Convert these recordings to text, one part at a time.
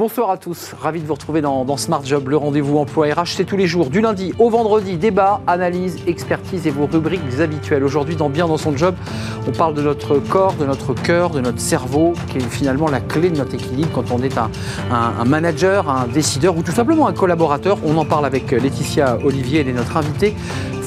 Bonsoir à tous, ravi de vous retrouver dans, Smart Job, le rendez-vous emploi RH. C'est tous les jours, du lundi au vendredi, débat, analyse, expertise et vos rubriques habituelles. Aujourd'hui, dans Bien dans son job, on parle de notre corps, de notre cœur, de notre cerveau, qui est finalement la clé de notre équilibre quand on est un, un manager, un décideur ou tout simplement un collaborateur. On en parle avec Laetitia Olivier, elle est notre invitée,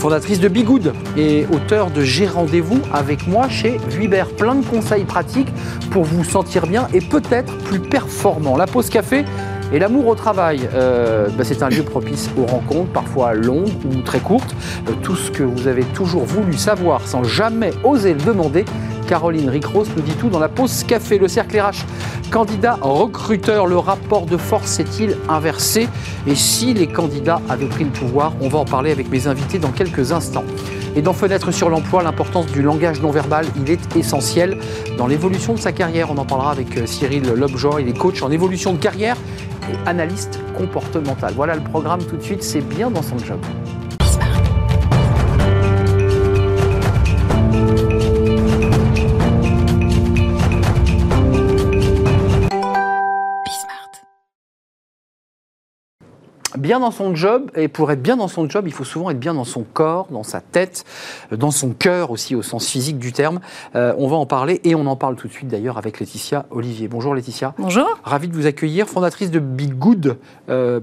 fondatrice de Bigood et auteur de J'ai rendez-vous avec moi chez Vuibert. Plein de conseils pratiques pour vous sentir bien et peut-être plus performant. La pause café et l'amour au travail, euh, bah, c'est un lieu propice aux rencontres, parfois longues ou très courtes. Euh, tout ce que vous avez toujours voulu savoir sans jamais oser le demander. Caroline Ricros nous dit tout dans la pause café. Le cercle RH, candidat recruteur, le rapport de force s'est-il inversé? Et si les candidats avaient pris le pouvoir? On va en parler avec mes invités dans quelques instants. Et dans Fenêtre sur l'emploi, l'importance du langage non verbal, il est essentiel dans l'évolution de sa carrière. On en parlera avec euh, Cyril Lobjoy, il est coach en évolution de carrière et analyste comportemental. Voilà le programme tout de suite, c'est bien dans son job. Bien dans son job, et pour être bien dans son job, il faut souvent être bien dans son corps, dans sa tête, dans son cœur aussi, au sens physique du terme. Euh, on va en parler, et on en parle tout de suite d'ailleurs avec Laetitia Olivier. Bonjour Laetitia. Bonjour. Ravi de vous accueillir, fondatrice de BigGood.care. Euh,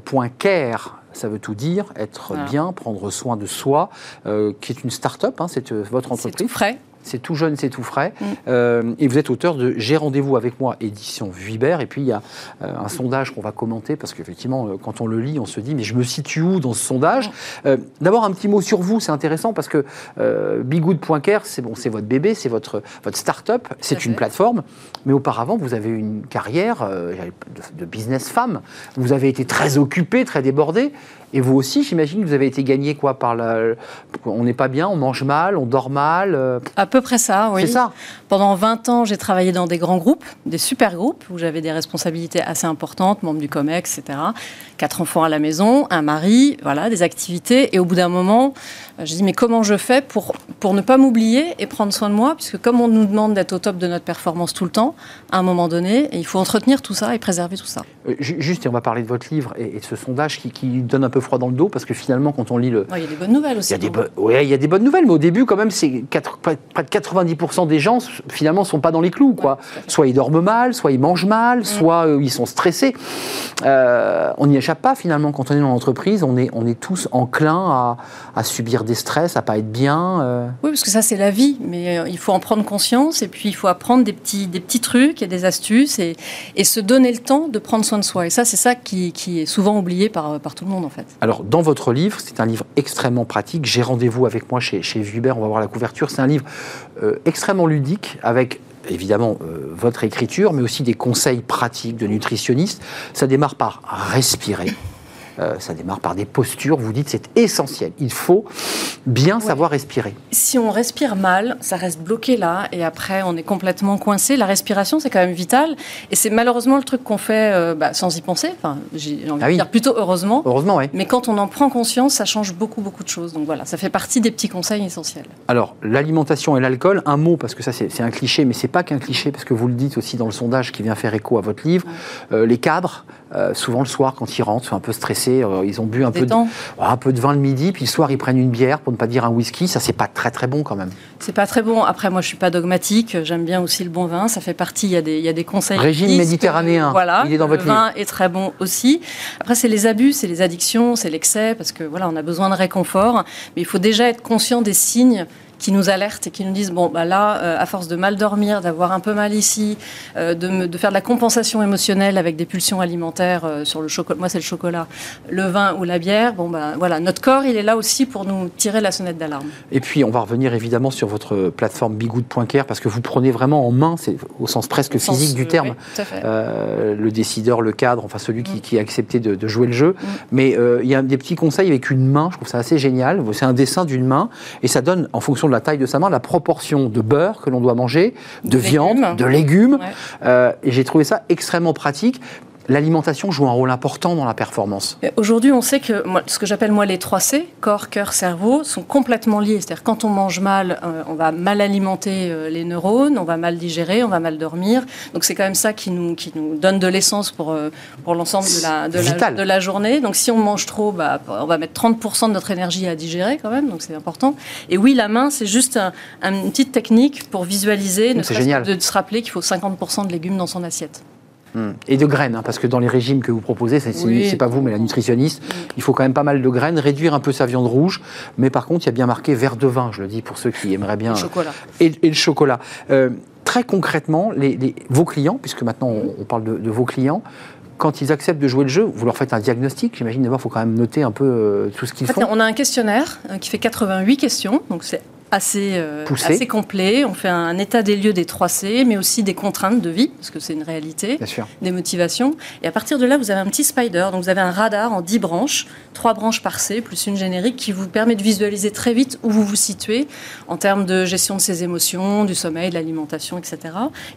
ça veut tout dire, être bien, prendre soin de soi, euh, qui est une start-up, hein, c'est votre entreprise. C'est tout frais. C'est tout jeune, c'est tout frais. Mm. Euh, et vous êtes auteur de J'ai rendez-vous avec moi, édition Vuibert. Et puis il y a euh, un sondage qu'on va commenter parce qu'effectivement, euh, quand on le lit, on se dit mais je me situe où dans ce sondage? Mm. D'abord un petit mot sur vous, c'est intéressant parce que Bigood.care, c'est bon, c'est votre bébé, c'est votre votre start-up, c'est une plateforme. Mais auparavant, vous avez une carrière de, de business femme. Vous avez été très occupé, très débordé. Et vous aussi, j'imagine vous avez été gagné quoi par la... On n'est pas bien, on mange mal, on dort mal. Euh, à peu près ça, oui. C'est ça. Pendant 20 ans, j'ai travaillé dans des grands groupes, des super groupes, où j'avais des responsabilités assez importantes, membre du COMEX, etc. Quatre enfants à la maison, un mari, voilà, des activités. Et au bout d'un moment, je dis mais comment je fais pour, pour ne pas m'oublier et prendre soin de moi? Puisque comme on nous demande d'être au top de notre performance tout le temps, à un moment donné, il faut entretenir tout ça et préserver tout ça. Euh, juste, et on va parler de votre livre et, de ce sondage qui, qui donne un peu froid dans le dos parce que finalement, quand on lit le. Il y a des bonnes nouvelles aussi. Il y y a des bonnes nouvelles, mais au début, quand même, c'est près de 90% des gens, finalement, ne sont pas dans les clous. Quoi. soit ils dorment mal, soit ils mangent mal, mm. soit euh, ils sont stressés. Euh, on n'y échappe pas, finalement, quand on est dans l'entreprise. On est, on est tous enclins à, à, subir des stress, à pas être bien. Euh. Oui, parce que ça, c'est la vie. Mais il faut en prendre conscience et puis il faut apprendre des petits, des petits trucs et des astuces et, et se donner le temps de prendre soin de soi. Et ça, c'est ça qui, qui, est souvent oublié par, par tout le monde, en fait. Alors, dans votre livre, c'est un livre extrêmement pratique. J'ai rendez-vous avec moi chez, chez Vuibert, on va voir la couverture. C'est un livre euh, extrêmement ludique avec évidemment euh, votre écriture, mais aussi des conseils pratiques de nutritionniste. Ça démarre par respirer. Euh, ça démarre par des postures. Vous dites c'est essentiel. Il faut bien savoir respirer. Si on respire mal, ça reste bloqué là et après on est complètement coincé. La respiration c'est quand même vital et c'est malheureusement le truc qu'on fait euh, bah, sans y penser. Enfin, j'ai envie ah de dire plutôt heureusement. Heureusement, oui. Mais quand on en prend conscience, ça change beaucoup beaucoup de choses. Donc voilà, ça fait partie des petits conseils essentiels. Alors l'alimentation et l'alcool, un mot parce que ça c'est un cliché, mais c'est pas qu'un cliché parce que vous le dites aussi dans le sondage qui vient faire écho à votre livre. Euh, les cadres, souvent le soir quand ils rentrent, sont un peu stressés euh, ils ont bu un peu, de, un peu de vin le midi, puis le soir ils prennent une bière, pour ne pas dire un whisky. Ça, c'est pas très très bon quand même. C'est pas très bon. Après, moi, je suis pas dogmatique. J'aime bien aussi le bon vin. Ça fait partie. Il y a des, il y a des conseils. Régime méditerranéen. voilà. Il est dans votre Le vin est très bon aussi. Après, c'est les abus, c'est les addictions, c'est l'excès, parce que voilà, on a besoin de réconfort. Mais il faut déjà être conscient des signes qui nous alertent et qui nous disent bon bah là euh, à force de mal dormir d'avoir un peu mal ici euh, de, de, faire de la compensation émotionnelle avec des pulsions alimentaires euh, sur le chocolat moi c'est le chocolat le vin ou la bière bon bah voilà notre corps il est là aussi pour nous tirer la sonnette d'alarme et puis on va revenir évidemment sur votre plateforme bigood.care parce que vous prenez vraiment en main c'est au sens presque physique du terme le décideur le cadre enfin celui qui, mm. qui a accepté de, de, jouer le jeu mm. mais il y a des petits conseils avec une main je trouve ça assez génial c'est un dessin d'une main et ça donne en fonction la taille de sa main, la proportion de beurre que l'on doit manger, de, viande, de légumes. Euh, et j'ai trouvé ça extrêmement pratique. L'alimentation joue un rôle important dans la performance. Aujourd'hui, on sait que ce que j'appelle moi les 3 C, corps, cœur, cerveau, sont complètement liés. C'est-à-dire quand on mange mal, euh, on va mal alimenter euh, les neurones, on va mal digérer, on va mal dormir. Donc c'est quand même ça qui nous, qui nous donne de l'essence pour, euh, pour l'ensemble de la, de, la, de la, journée. Donc si on mange trop, bah, on va mettre 30% de notre énergie à digérer quand même, donc c'est important. Et oui, la main, c'est juste une petite technique pour visualiser, ne génial. de se rappeler qu'il faut 50% de légumes dans son assiette. Et de graines, hein, parce que dans les régimes que vous proposez, c'est pas vous, mais la nutritionniste, il faut quand même pas mal de graines, réduire un peu sa viande rouge, mais par contre, il y a bien marqué verre de vin, je le dis pour ceux qui aimeraient bien. Le chocolat. Et, le chocolat. Euh, très concrètement, les, vos clients, puisque maintenant on, parle de, vos clients, quand ils acceptent de jouer le jeu, vous leur faites un diagnostic. J'imagine d'abord, il faut quand même noter un peu euh, tout ce qu'ils font. On a un questionnaire euh, qui fait 88 questions, donc c'est assez, euh, assez complet. On fait un état des lieux des 3C, mais aussi des contraintes de vie, parce que c'est une réalité, des motivations. Et à partir de là, vous avez un petit spider. Donc vous avez un radar en 10 branches, 3 branches par C, plus une générique, qui vous permet de visualiser très vite où vous vous situez en termes de gestion de ses émotions, du sommeil, de l'alimentation, etc.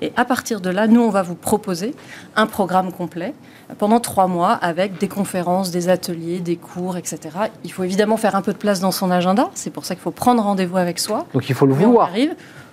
Et à partir de là, nous, on va vous proposer un programme complet pendant trois mois avec des conférences, des ateliers, des cours, etc. Il faut évidemment faire un peu de place dans son agenda. C'est pour ça qu'il faut prendre rendez-vous avec soi. Donc il faut le vouloir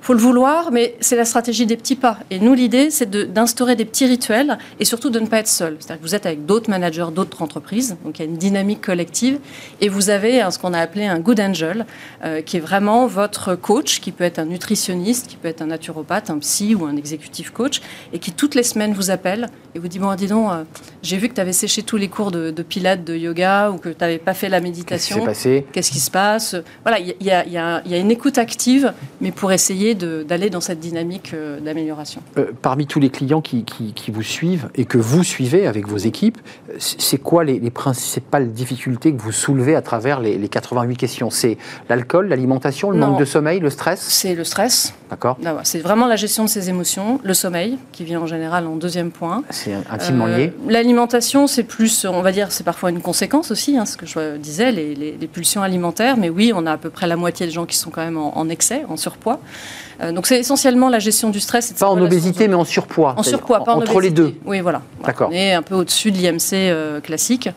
faut le vouloir, mais c'est la stratégie des petits pas. Et nous, l'idée, c'est d'instaurer des petits rituels et surtout de ne pas être seul. C'est-à-dire que vous êtes avec d'autres managers d'autres entreprises, donc il y a une dynamique collective, et vous avez ce qu'on a appelé un good angel, euh, qui est vraiment votre coach, qui peut être un nutritionniste, qui peut être un naturopathe, un psy ou un exécutif coach, et qui toutes les semaines vous appelle et vous dit bon, dis donc, euh, j'ai vu que tu avais séché tous les cours de, pilates, de yoga, ou que tu n'avais pas fait la méditation. Qu'est-ce qui s'est passé? Qu'est-ce qui se passe? Voilà, il y, y, a une écoute active, mais pour essayer d'aller dans cette dynamique euh, d'amélioration. Euh, parmi tous les clients qui, vous suivent et que vous suivez avec vos équipes, c'est quoi les, principales difficultés que vous soulevez à travers les, 88 questions? C'est l'alcool, l'alimentation, le manque de sommeil, le stress? C'est le stress. D'accord. C'est vraiment la gestion de ses émotions, le sommeil, qui vient en général en deuxième point. C'est intimement euh, lié. L'alimentation, c'est plus, on va dire, c'est parfois une conséquence aussi, hein, ce que je disais, les, pulsions alimentaires. Mais oui, on a à peu près la moitié des gens qui sont quand même en excès, en surpoids. Euh, donc c'est essentiellement la gestion du stress. Et pas en obésité, mais en surpoids. En surpoids, pas entre les deux. Oui, voilà. D'accord. On est un peu au-dessus de l'IMC euh, classique,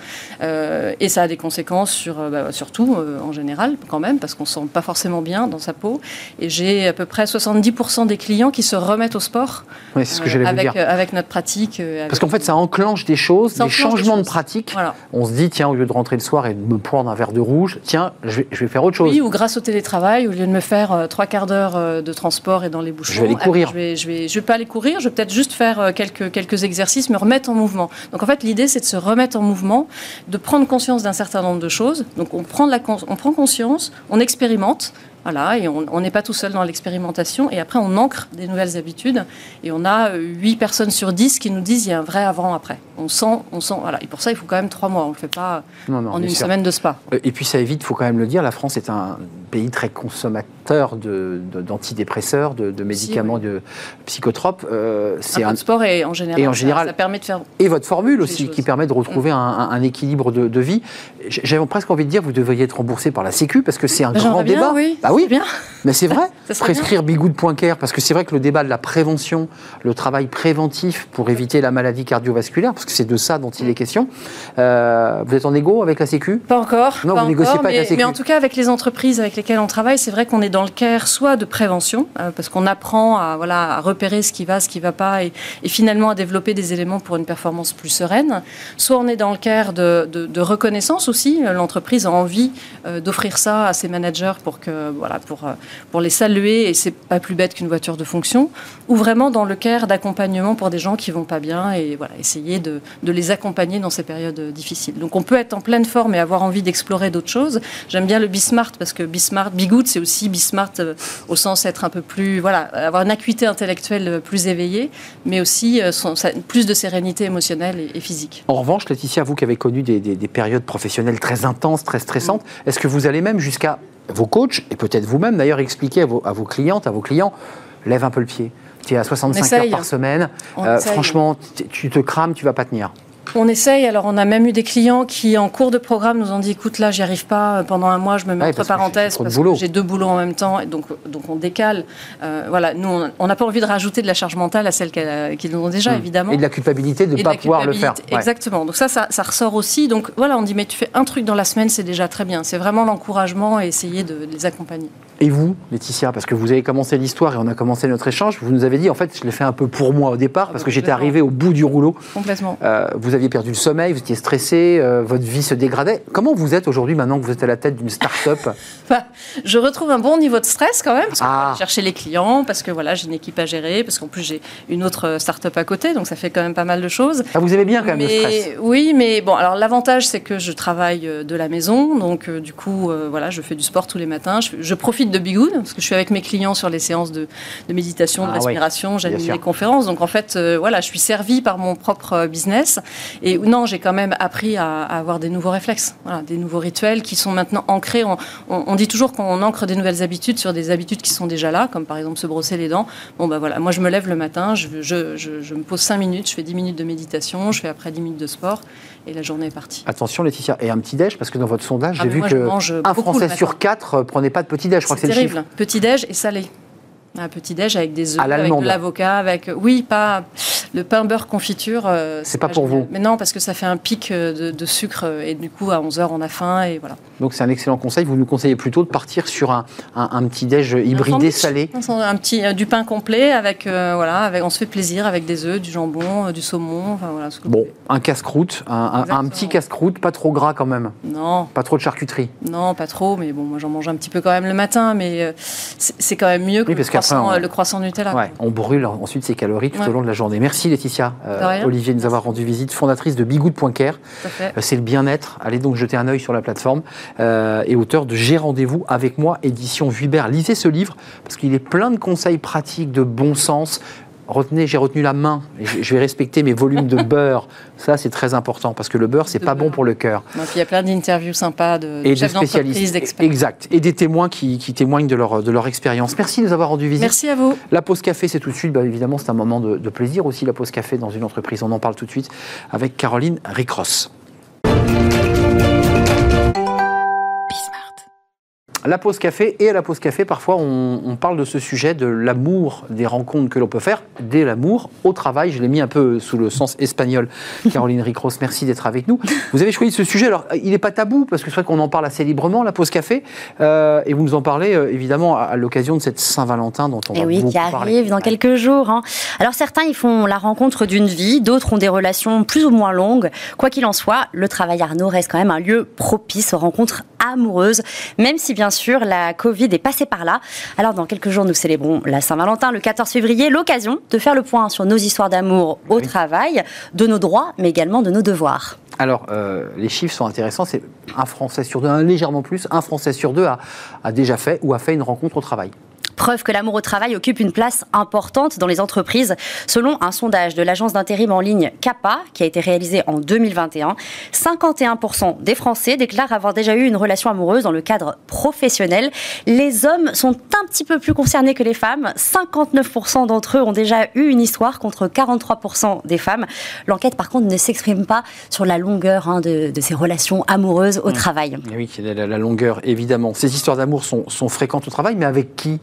euh, et ça a des conséquences sur, bah, tout en général quand même, parce qu'on se sent pas forcément bien dans sa peau. Et j'ai à peu près 70% des clients qui se remettent au sport. Oui, c'est ce que j'allais vous dire. avec notre pratique. parce qu'en fait, ça enclenche des choses, des changements de pratique. On se dit, tiens, au lieu de rentrer le soir et de me prendre un verre de rouge, tiens, je vais, je vais faire autre chose. Oui, ou grâce au télétravail, au lieu de me faire trois quarts d'heure de transport sport et dans les bouchons. Je vais aller courir. Je vais, je vais, je vais pas aller courir, je vais peut-être juste faire euh, quelques, quelques exercices, me remettre en mouvement. Donc en fait, l'idée, c'est de se remettre en mouvement, de prendre conscience d'un certain nombre de choses. Donc on prend, la, on prend conscience, on expérimente, voilà, et on n'est pas tout seul dans l'expérimentation. Et après, on ancre des nouvelles habitudes. Et on a 8 personnes sur 10 qui nous disent il y a un vrai avant-après. On sent, on sent, voilà. Et pour ça, il faut quand même 3 mois. On ne le fait pas en une semaine de spa. Euh, et puis ça évite, il faut quand même le dire, la France est un pays très consommateur d'antidépresseurs, de, de, médicaments, de psychotropes. Euh, c'est un, sport et en général, et en général ça, permet de faire. Et votre formule aussi, qui permet de retrouver mm. un, équilibre de, vie. J'avais presque envie de dire, vous devriez être remboursé par la Sécu parce que c'est un grand débat. Oui. Bah oui, bien. Mais c'est vrai. Prescrire Bigoud.care, parce que c'est vrai que le débat de la prévention, le travail préventif pour éviter la maladie cardiovasculaire, parce que c'est de ça dont il est question. Euh, vous êtes en égo avec la Sécu? Pas encore. Non, vous négociez pas mais, avec la Sécu. Mais en tout cas, avec les entreprises avec lesquelles on travaille, c'est vrai qu'on est dans le care soit de prévention, euh, parce qu'on apprend à, voilà, à repérer ce qui va, ce qui ne va pas, et, finalement à développer des éléments pour une performance plus sereine. Soit on est dans le care de, de, reconnaissance aussi. L'entreprise a envie euh, d'offrir ça à ses managers pour que, voilà, pour euh, pour les saluer, et c'est pas plus bête qu'une voiture de fonction, ou vraiment dans le care d'accompagnement pour des gens qui vont pas bien, et voilà, essayer de, de les accompagner dans ces périodes difficiles. Donc on peut être en pleine forme et avoir envie d'explorer d'autres choses. J'aime bien le Bismart parce que Bismart, Bigood, c'est aussi Bismart euh, au sens être un peu plus, voilà, avoir une acuité intellectuelle euh, plus éveillée, mais aussi plus de sérénité émotionnelle et, physique. En revanche, Laetitia, vous qui avez connu des, des périodes professionnelles très intenses, très stressantes, est-ce que vous allez même jusqu'à vos coachs, et peut-être vous-même d'ailleurs, expliquer à vos, à vos clientes, à vos clients, lève un peu le pied. Tu es à 65 heures par semaine. Euh, franchement, tu te crames, tu vas pas tenir. On essaye. Alors, on a même eu des clients qui, en cours de programme, nous ont dit écoute, là, j'y arrive pas. Pendant un mois, je me mets entre parenthèses parce que j'ai deux boulots en même temps. Et donc, donc, on décale. Euh, voilà, nous, on n'a pas envie de rajouter de la charge mentale à celle qu'ils nous ont déjà, hmm. évidemment. Et de la culpabilité de ne pas pouvoir le faire. Exactement. Donc, ça, ça, ressort aussi. Donc, voilà, on dit mais tu fais un truc dans la semaine, c'est déjà très bien. C'est vraiment l'encouragement et essayer de les accompagner. Et vous, Laetitia, parce que vous avez commencé l'histoire et on a commencé notre échange, vous nous avez dit, en fait, je l'ai fait un peu pour moi au départ, parce que j'étais arrivé au bout du rouleau. Complètement. Euh, vous aviez perdu le sommeil, vous étiez stressé, euh, votre vie se dégradait. Comment vous êtes aujourd'hui, maintenant que vous êtes à la tête d'une start-up bah, Je retrouve un bon niveau de stress quand même, parce que ah. chercher les clients, parce que voilà, j'ai une équipe à gérer, parce qu'en plus j'ai une autre start-up à côté, donc ça fait quand même pas mal de choses. Ah, vous aimez bien quand même le stress Oui, mais bon, alors l'avantage, c'est que je travaille euh, de la maison, donc du coup, voilà, je fais du sport tous les matins, je, je profite de Bigoud, parce que je suis avec mes clients sur les séances de, méditation, de ah respiration, j'anime des conférences. Donc en fait, euh, voilà, je suis servie par mon propre euh, business. Et non, j'ai quand même appris à, avoir des nouveaux réflexes, des nouveaux rituels qui sont maintenant ancrés. On, dit toujours qu'on ancre des nouvelles habitudes sur des habitudes qui sont déjà là, comme par exemple se brosser les dents. Bon, ben voilà, moi je me lève le matin, je, je, me pose 5 minutes, je fais 10 minutes de méditation, je fais après 10 minutes de sport et la journée est partie. Attention Laetitia, et un petit déj, parce que dans votre sondage, ah, j'ai vu que un Français sur quatre euh, prenait pas de petit déj, je crois que c'est le chiffre. Petit déj et salé. Un petit déj avec des œufs, avec de l'avocat, avec oui, pas le pain beurre confiture. Euh, c'est pas, pour vous. Mais non, parce que ça fait un pic euh, de, sucre euh, et du coup à 11 h on a faim et voilà. Donc c'est un excellent conseil. Vous nous conseillez plutôt de partir sur un, un, petit déj hybridé salé. Un, petit du pain complet avec voilà, avec on se fait plaisir avec des œufs, du jambon, du saumon. Enfin, voilà, bon, un casse-croûte, un, petit casse-croûte, pas trop gras quand même. Non. Pas trop de charcuterie. Non, pas trop. Mais bon, moi j'en mange un petit peu quand même le matin, mais c'est quand même mieux que le, croissant, le croissant Nutella. Ouais, on brûle ensuite ses calories tout au long de la journée. Merci Laetitia, euh, Olivier, de nous avoir rendu visite, fondatrice de Bigoud.care. Euh, c'est le bien-être. Allez donc jeter un œil sur la plateforme euh, et auteur de J'ai rendez-vous avec moi, édition Vuibert. Lisez ce livre parce qu'il est plein de conseils pratiques, de bon sens, retenez, j'ai retenu la main. Je vais respecter mes volumes de beurre. Ça, c'est très important parce que le beurre, c'est pas bon pour le cœur. il y a plein d'interviews sympas de, et chefs d'entreprise, d'experts. Exact. Et des témoins qui, témoignent de leur, de leur expérience. Merci de nous avoir rendu visite. Merci à vous. La pause café, c'est tout de suite. Bah, évidemment, c'est un moment de, de, plaisir aussi, la pause café dans une entreprise. On en parle tout de suite avec Caroline Ricross. La pause café et à la pause café, parfois on, parle de ce sujet de l'amour des rencontres que l'on peut faire, dès l'amour au travail. Je l'ai mis un peu sous le sens espagnol. Caroline Ricros, merci d'être avec nous. Vous avez choisi ce sujet. Alors, il n'est pas tabou parce que c'est vrai qu'on en parle assez librement, la pause café, euh, et vous nous en parlez euh, évidemment à, l'occasion de cette Saint-Valentin dont on et eh va oui, qui arrive dans quelques jours. Hein. Alors certains, ils font la rencontre d'une vie, d'autres ont des relations plus ou moins longues. Quoi qu'il en soit, le travail Arnaud reste quand même un lieu propice aux rencontres amoureuses, même si bien sûr la Covid est passée par là. Alors dans quelques jours, nous célébrons la Saint-Valentin le 14 février, l'occasion de faire le point sur nos histoires d'amour au travail, de nos droits, mais également de nos devoirs. Alors, euh, les chiffres sont intéressants. C'est un Français sur deux, un légèrement plus, un Français sur deux a déjà fait ou a fait une rencontre au travail. Preuve que l'amour au travail occupe une place importante dans les entreprises. Selon un sondage de l'agence d'intérim en ligne CAPA, qui a été réalisé en 2021, 51% des Français déclarent avoir déjà eu une relation amoureuse dans le cadre professionnel. Les hommes sont un petit peu plus concernés que les femmes. 59% d'entre eux ont déjà eu une histoire contre 43% des femmes. L'enquête, par contre, ne s'exprime pas sur la longueur hein, de, ces relations amoureuses au mmh. travail. oui, la, la, longueur, évidemment. Ces histoires d'amour sont, sont fréquentes au travail, mais avec qui?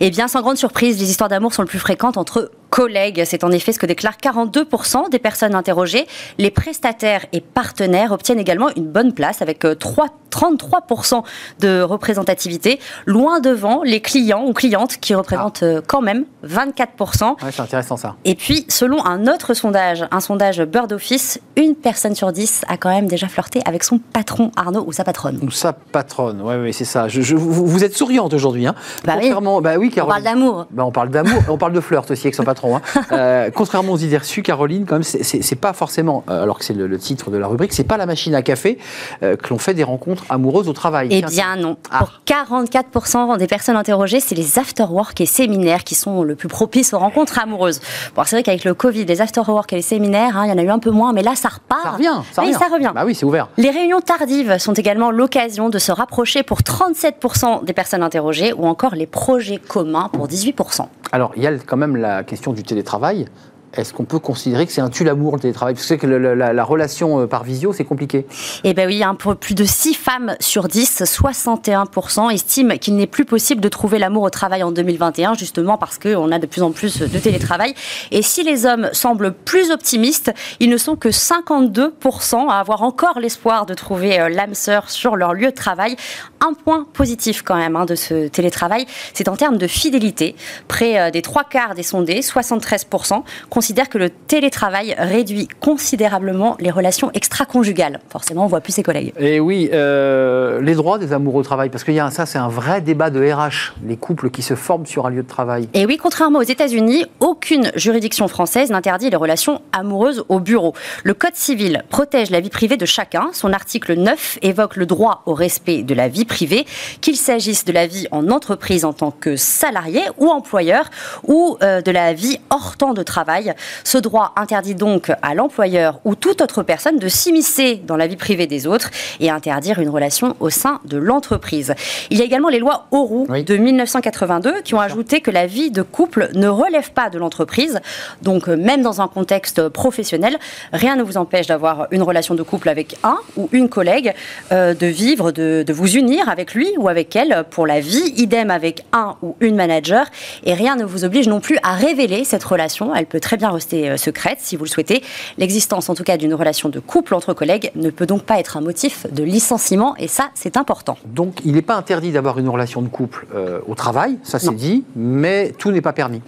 Eh bien, sans grande surprise, les histoires d'amour sont le plus fréquentes entre collègues. C'est en effet ce que déclarent 42% des personnes interrogées. Les prestataires et partenaires obtiennent également une bonne place avec 3, euh, 33% de représentativité, loin devant les clients ou clientes qui représentent euh, quand même 24%. c'est intéressant ça. Et puis, selon un autre sondage, un sondage Bird Office, une personne sur dix a quand même déjà flirté avec son patron Arnaud ou sa patronne. Ou sa patronne, oui, ouais, c'est ça. Je, vous, êtes souriante aujourd'hui. Hein. Bah, oui. Bah oui, on parle d'amour. Bah, on parle d'amour. on parle de flirt aussi avec son patron. Hein. Euh, contrairement aux idées reçues, Caroline, quand même, c'est pas forcément, euh, alors que c'est le, titre de la rubrique, c'est pas la machine à café euh, que l'on fait des rencontres amoureuses au travail. Eh bien non. Ah. Pour 44% des personnes interrogées, c'est les after-work et séminaires qui sont le plus propices aux rencontres amoureuses. Bon, c'est vrai qu'avec le Covid, les after-work et les séminaires, hein, il y en a eu un peu moins, mais là, ça repart. Ça revient, ça revient. ça revient. Bah oui, c'est ouvert. Les réunions tardives sont également l'occasion de se rapprocher pour 37% des personnes interrogées, ou encore les projets communs pour 18%. Alors, il y a quand même la question du télétravail est-ce qu'on peut considérer que c'est un tue-l'amour le télétravail? Parce que, la, relation euh, par visio, c'est compliqué. Eh bien oui, peu plus de 6 femmes sur 10, 61%, estiment qu'il n'est plus possible de trouver l'amour au travail en 2021, justement parce qu'on a de plus en plus de télétravail. Et si les hommes semblent plus optimistes, ils ne sont que 52% à avoir encore l'espoir de trouver euh, l'âme sœur sur leur lieu de travail. Un point positif quand même hein, de ce télétravail, c'est en termes de fidélité. Près euh, des trois quarts des sondés, 73%, considèrent que le télétravail réduit considérablement les relations extra-conjugales. Forcément, on voit plus ses collègues. Et oui, euh, les droits des amoureux au travail, parce que y a, ça, c'est un vrai débat de RH, les couples qui se forment sur un lieu de travail. Et oui, contrairement aux États-Unis, aucune juridiction française n'interdit les relations amoureuses au bureau. Le Code civil protège la vie privée de chacun. Son article 9 évoque le droit au respect de la vie privée, qu'il s'agisse de la vie en entreprise en tant que salarié ou employeur, ou euh, de la vie hors temps de travail. Ce droit interdit donc à l'employeur ou toute autre personne de s'immiscer dans la vie privée des autres et interdire une relation au sein de l'entreprise. Il y a également les lois Auroux de 1982 qui ont ajouté que la vie de couple ne relève pas de l'entreprise. Donc euh, même dans un contexte professionnel, rien ne vous empêche d'avoir une relation de couple avec un ou une collègue, euh, de vivre, de, de vous unir avec lui ou avec elle pour la vie. Idem avec un ou une manager. Et rien ne vous oblige non plus à révéler cette relation. Elle peut très bien rester euh, secrète si vous le souhaitez. L'existence, en tout cas, d'une relation de couple entre collègues ne peut donc pas être un motif de licenciement et ça, c'est important. Donc, il n'est pas interdit d'avoir une relation de couple euh, au travail, ça c'est dit, mais tout n'est pas permis.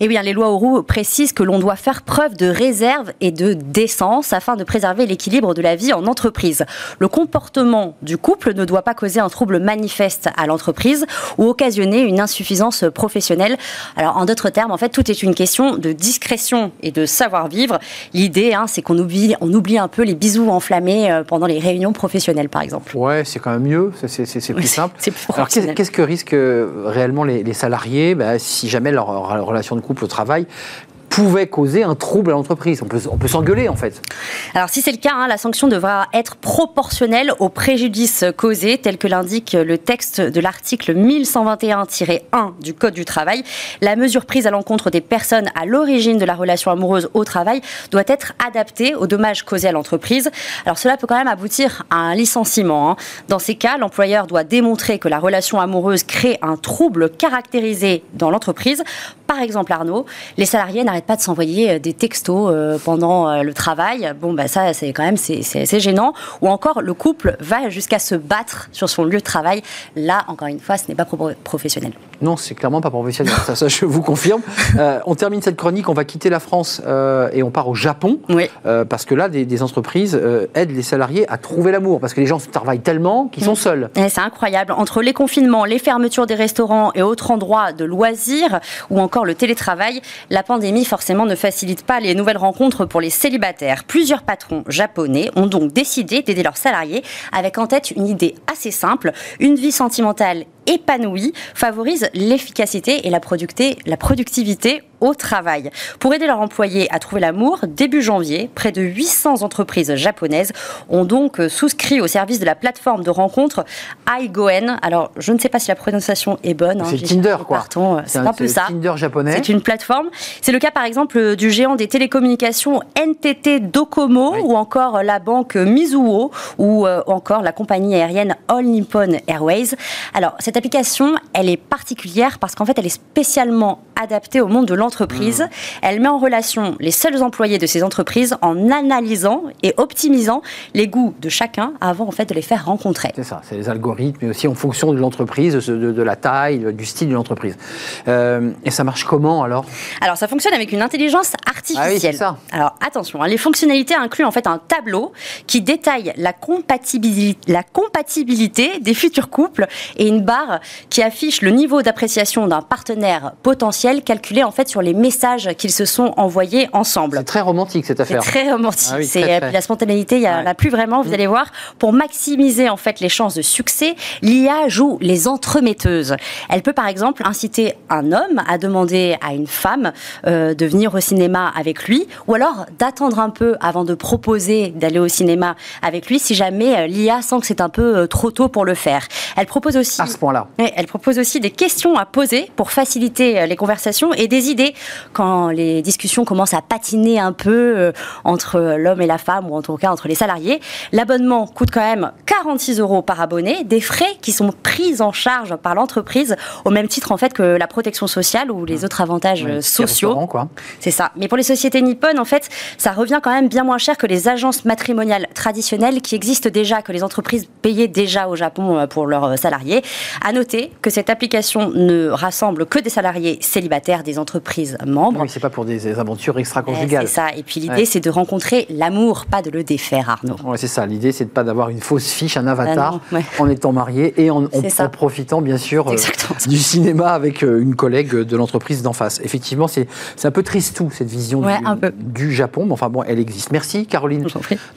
Et oui, hein, les lois Auroux précisent que l'on doit faire preuve de réserve et de décence afin de préserver l'équilibre de la vie en entreprise. Le comportement du couple ne doit pas causer un trouble manifeste à l'entreprise ou occasionner une insuffisance professionnelle. Alors, en d'autres termes, en fait, tout est une question de discrétion et de savoir-vivre. L'idée, hein, c'est qu'on oublie, on oublie un peu les bisous enflammés euh, pendant les réunions professionnelles, par exemple. Ouais, c'est quand même mieux, c'est plus simple. Plus Alors, qu'est-ce que risquent euh, réellement les, salariés? Bah, si jamais leur relation de couple au travail pouvait causer un trouble à l'entreprise. On peut, s'engueuler en fait. Alors si c'est le cas, hein, la sanction devra être proportionnelle au préjudice causé, tel que l'indique le texte de l'article 1121-1 du Code du travail. La mesure prise à l'encontre des personnes à l'origine de la relation amoureuse au travail doit être adaptée aux dommages causés à l'entreprise. Alors cela peut quand même aboutir à un licenciement. Hein. Dans ces cas, l'employeur doit démontrer que la relation amoureuse crée un trouble caractérisé dans l'entreprise. Par exemple, Arnaud, les salariés n'arrêtent pas de s'envoyer euh, des textos euh, pendant euh, le travail. Bon, bah ça, c'est quand même c'est assez gênant. Ou encore, le couple va jusqu'à se battre sur son lieu de travail. Là, encore une fois, ce n'est pas professionnel. Non, c'est clairement pas professionnel. ça, je vous confirme. on termine cette chronique, on va quitter la France et on part au Japon. Oui. parce que là, des, entreprises aident les salariés à trouver l'amour. Parce que les gens travaillent tellement qu'ils sont mm. seuls. C'est incroyable. Entre les confinements, les fermetures des restaurants et autres endroits de loisirs, ou encore le télétravail, la pandémie forcément ne facilite pas les nouvelles rencontres pour les célibataires. Plusieurs patrons japonais ont donc décidé d'aider leurs salariés avec en tête une idée assez simple, une vie sentimentale épanouie favorise l'efficacité et la, la productivité au travail. Pour aider leurs employés à trouver l'amour, début janvier, près de 800 entreprises japonaises ont donc souscrit au service de la plateforme de rencontre iGoen. Alors, je ne sais pas si la prononciation est bonne. Hein, c'est Tinder, quoi. C'est un, peu ça. Tinder japonais. C'est une plateforme. C'est le cas, par exemple, du géant des télécommunications NTT Docomo ou encore la banque Mizuho ou euh, encore la compagnie aérienne All Nippon Airways. Alors, cette application, elle est particulière parce qu'en fait, elle est spécialement adaptée au monde de l'entreprise. Mmh. Elle met en relation les seuls employés de ces entreprises en analysant et optimisant les goûts de chacun avant en fait de les faire rencontrer. C'est ça, c'est les algorithmes, mais aussi en fonction de l'entreprise, de, la taille, du style de l'entreprise. Euh, et ça marche comment alors? Alors ça fonctionne avec une intelligence artificielle. Ah ça. Alors attention, hein, les fonctionnalités incluent en fait un tableau qui détaille la compatibilité, la compatibilité des futurs couples et une barre qui affiche le niveau d'appréciation d'un partenaire potentiel calculé en fait sur les messages qu'ils se sont envoyés ensemble. C'est très romantique cette affaire. Très romantique. Ah c'est la spontanéité, il n'y en a plus vraiment. Vous mm. allez voir, pour maximiser en fait les chances de succès, l'IA joue les entremetteuses. Elle peut par exemple inciter un homme à demander à une femme euh, de venir au cinéma avec lui, ou alors d'attendre un peu avant de proposer d'aller au cinéma avec lui, si jamais euh, l'IA sent que c'est un peu euh, trop tôt pour le faire. Elle propose aussi. À ce point là. elle propose aussi des questions à poser pour faciliter euh, les conversations et des idées quand les discussions commencent à patiner un peu euh, entre l'homme et la femme, ou en tout cas entre les salariés. L'abonnement coûte quand même 46 euros par abonné, des frais qui sont pris en charge par l'entreprise au même titre en fait que la protection sociale ou les autres avantages sociaux. C'est ça. Mais pour les sociétés nippones, en fait, ça revient quand même bien moins cher que les agences matrimoniales traditionnelles qui existent déjà, que les entreprises payaient déjà au Japon euh, pour leurs salariés. À noter que cette application ne rassemble que des salariés célibataires des entreprises membres. Oui, c'est pas pour des aventures extra-conjugales. Eh, c'est ça. Et puis l'idée, c'est de rencontrer l'amour, pas de le défaire, Arnaud. Ouais, c'est ça. L'idée, c'est de pas d'avoir une fausse fiche, un avatar, ah en étant marié et en, en, profitant, bien sûr, euh, du cinéma avec euh, une collègue de l'entreprise d'en face. Effectivement, c'est un peu triste tout cette vision du, Japon, mais enfin bon, elle existe. Merci Caroline de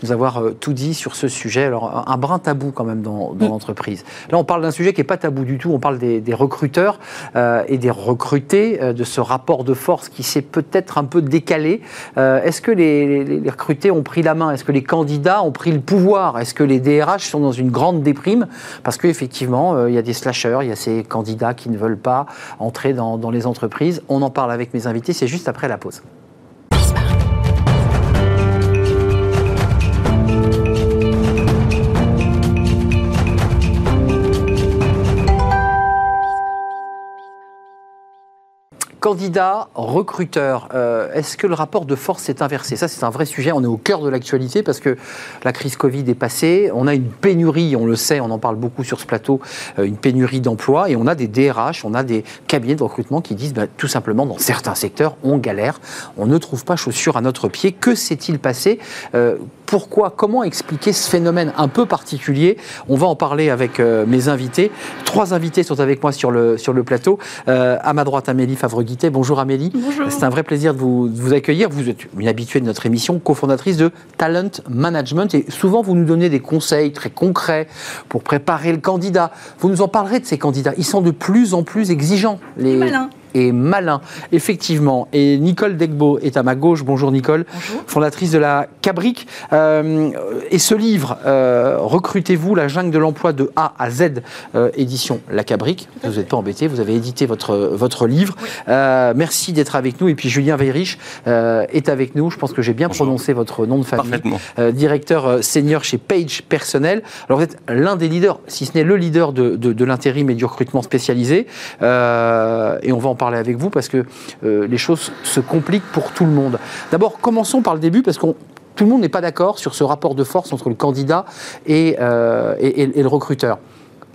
nous avoir euh, tout dit sur ce sujet. Alors un brin tabou quand même dans, mm. l'entreprise. Là, on parle d'un sujet qui n'est pas tabou du tout. On parle des, recruteurs euh, et des recrutés, euh, de ce rapport de force qui s'est peut-être un peu décalé. Est-ce que les, recrutés ont pris la main? Est-ce que les candidats ont pris le pouvoir? Est-ce que les DRH sont dans une grande déprime? Parce qu'effectivement, il y a des slashers, il y a ces candidats qui ne veulent pas entrer dans les entreprises. On en parle avec mes invités. C'est juste après la pause. Candidat, recruteur, euh, est-ce que le rapport de force s'est inversé? Ça, c'est un vrai sujet. On est au cœur de l'actualité parce que la crise Covid est passée. On a une pénurie, on le sait, on en parle beaucoup sur ce plateau, euh, une pénurie d'emplois. Et on a des DRH, on a des cabinets de recrutement qui disent bah, tout simplement, dans certains secteurs, on galère, on ne trouve pas chaussures à notre pied. Que s'est-il passé? Euh, pourquoi, comment expliquer ce phénomène un peu particulier? On va en parler avec euh, mes invités. Trois invités sont avec moi sur le, sur le plateau. Euh, à ma droite, Amélie Favreguité. Bonjour Amélie. Bonjour. C'est un vrai plaisir de vous, vous, accueillir. Vous êtes une habituée de notre émission, cofondatrice de Talent Management. Et souvent, vous nous donnez des conseils très concrets pour préparer le candidat. Vous nous en parlerez de ces candidats. Ils sont de plus en plus exigeants. Les, malins et malin, effectivement. Et Nicole Degbo est à ma gauche. Bonjour Nicole, fondatrice de la Cabrique. Euh, et ce livre, euh, Recrutez-vous, la jungle de l'emploi de A à Z, euh, édition La Cabrique. Vous n'êtes pas embêté, vous avez édité votre, votre livre. merci d'être avec nous. Et puis Julien Veyrich est avec nous. Je pense que j'ai bien prononcé votre nom de famille. directeur senior chez Page Personnel. Alors vous êtes l'un des leaders, si ce n'est le leader de, de, de l'intérim et du recrutement spécialisé. et on va en parler avec vous parce que euh, les choses se compliquent pour tout le monde. D'abord, commençons par le début parce que tout le monde n'est pas d'accord sur ce rapport de force entre le candidat et, euh, et, le recruteur.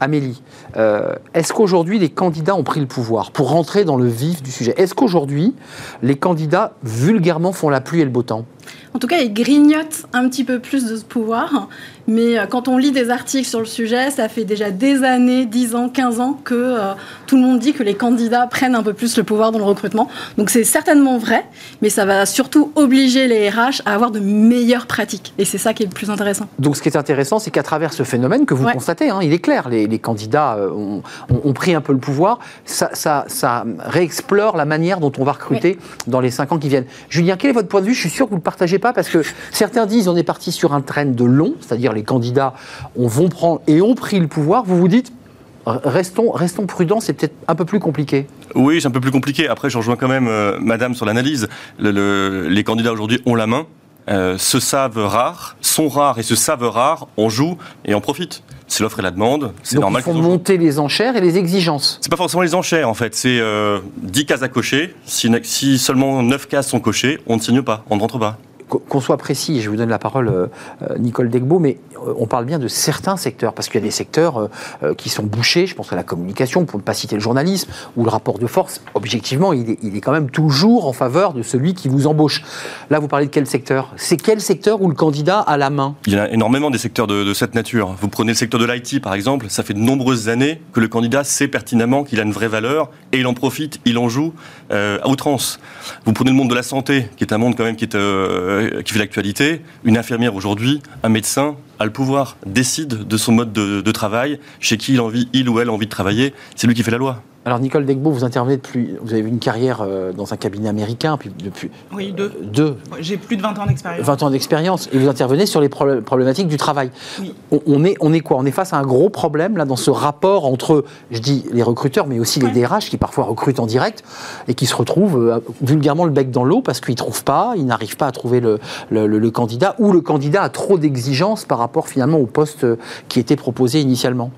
Amélie, euh, est-ce qu'aujourd'hui les candidats ont pris le pouvoir pour rentrer dans le vif du sujet? Est-ce qu'aujourd'hui les candidats vulgairement font la pluie et le beau temps? En tout cas, ils grignotent un petit peu plus de ce pouvoir. Mais euh, quand on lit des articles sur le sujet, ça fait déjà des années, 10 ans, 15 ans que euh, tout le monde dit que les candidats prennent un peu plus le pouvoir dans le recrutement. Donc c'est certainement vrai, mais ça va surtout obliger les RH à avoir de meilleures pratiques. Et c'est ça qui est le plus intéressant. Donc ce qui est intéressant, c'est qu'à travers ce phénomène que vous constatez, hein, il est clair, les, candidats euh, ont, pris un peu le pouvoir, ça, ça, réexplore la manière dont on va recruter dans les 5 ans qui viennent. Julien, quel est votre point de vue? Je suis sûr que vous le partagez pas parce que certains disent on est parti sur un train de long, c'est-à-dire les candidats on vont prendre et ont pris le pouvoir. Vous vous dites Restons, restons prudents, c'est peut-être un peu plus compliqué. Oui, c'est un peu plus compliqué. Après, je rejoins quand même euh, Madame sur l'analyse. les candidats aujourd'hui ont la main, euh, se savent rares, sont rares et se savent rares, on joue et on profite. C'est l'offre et la demande, c'est normal. Il faut monter les enchères et les exigences. C'est pas forcément les enchères en fait, c'est 10 euh, cases à cocher. Si, si, seulement 9 cases sont cochées, on ne signe pas, on ne rentre pas qu'on soit précis, je vous donne la parole, euh, euh, Nicole Degbo, mais euh, on parle bien de certains secteurs, parce qu'il y a des secteurs qui sont bouchés, je pense à la communication, pour ne pas citer le journalisme, ou le rapport de force, objectivement, il est, quand même toujours en faveur de celui qui vous embauche. Là, vous parlez de quel secteur? C'est quel secteur où le candidat a la main? Il y a énormément des secteurs de, cette nature. Vous prenez le secteur de l'IT, par exemple, ça fait de nombreuses années que le candidat sait pertinemment qu'il a une vraie valeur, et il en profite, il en joue à outrance. Vous prenez le monde de la santé, qui est un monde quand même qui euh, fait l'actualité, une infirmière aujourd'hui, un médecin a le pouvoir, décide de son mode de, travail, chez qui il, envie, il ou elle a envie de travailler, c'est lui qui fait la loi. Alors Nicole Degbo, vous intervenez depuis, vous avez eu une carrière euh, dans un cabinet américain puis depuis Oui, deux. euh, deux, J'ai plus de 20 ans d'expérience. 20 ans d'expérience et vous intervenez sur les problématiques du travail. Oui. On, on est, on est quoi? On est face à un gros problème là dans ce rapport entre, je dis les recruteurs, mais aussi les. DRH qui parfois recrutent en direct et qui se retrouvent euh, vulgairement le bec dans l'eau parce qu'ils trouvent pas, ils n'arrivent pas à trouver le, le- le- le candidat ou le candidat a trop d'exigences par rapport finalement au poste qui était proposé initialement.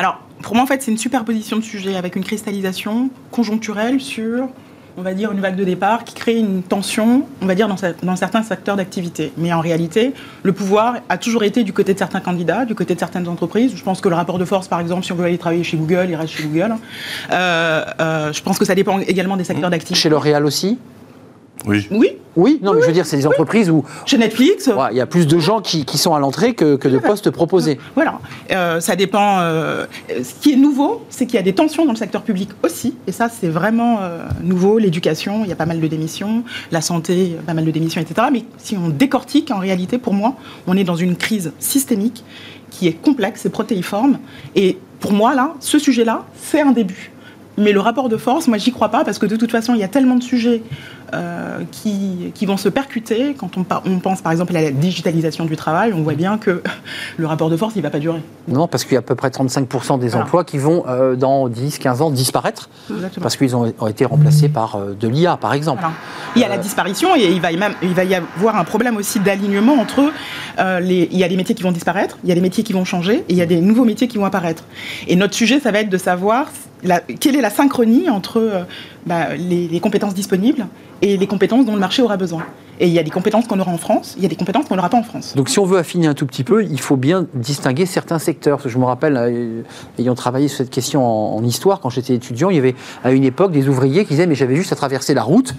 Alors, pour moi, en fait, c'est une superposition de sujets avec une cristallisation conjoncturelle sur, on va dire, une vague de départ qui crée une tension, on va dire, dans, cer- dans certains secteurs d'activité. Mais en réalité, le pouvoir a toujours été du côté de certains candidats, du côté de certaines entreprises. Je pense que le rapport de force, par exemple, si on veut aller travailler chez Google, il reste chez Google. Euh, euh, je pense que ça dépend également des secteurs d'activité. Chez L'Oréal aussi? Oui. Oui, Oui, non, mais je veux dire, c'est des entreprises où chez Netflix. ouais, il y a plus de gens qui, qui sont à l'entrée que, que de postes proposés. Voilà, Euh, ça dépend. euh, ce qui est nouveau, c'est qu'il y a des tensions dans le secteur public aussi, et ça c'est vraiment euh, nouveau. L'éducation, il y a pas mal de démissions, la santé, pas mal de démissions, etc. Mais si on décortique, en réalité, pour moi, on est dans une crise systémique qui est complexe et protéiforme. Et pour moi, là, ce sujet-là, c'est un début. Mais le rapport de force, moi, j'y crois pas parce que de toute façon, il y a tellement de sujets euh, qui, qui vont se percuter. Quand on, pense par exemple à la digitalisation du travail, on voit bien que le rapport de force, il va pas durer. Non, parce qu'il y a à peu près 35% des Voilà. emplois qui vont, euh, dans 10, 15 ans, disparaître, Exactement. parce qu'ils ont, ont été remplacés par euh, de l'IA, par exemple. Voilà. Il y a la disparition et il va, même, il va y avoir un problème aussi d'alignement entre les. Il y a des métiers qui vont disparaître, il y a des métiers qui vont changer et il y a des nouveaux métiers qui vont apparaître. Et notre sujet, ça va être de savoir quelle est la synchronie entre euh, bah, les compétences disponibles et les compétences dont le marché aura besoin. Et il y a des compétences qu'on aura en France, il y a des compétences qu'on n'aura pas en France. Donc si on veut affiner un tout petit peu, il faut bien distinguer certains secteurs. Parce que je me rappelle, euh, ayant travaillé sur cette question en, en histoire, quand j'étais étudiant, il y avait à une époque des ouvriers qui disaient mais j'avais juste à traverser la route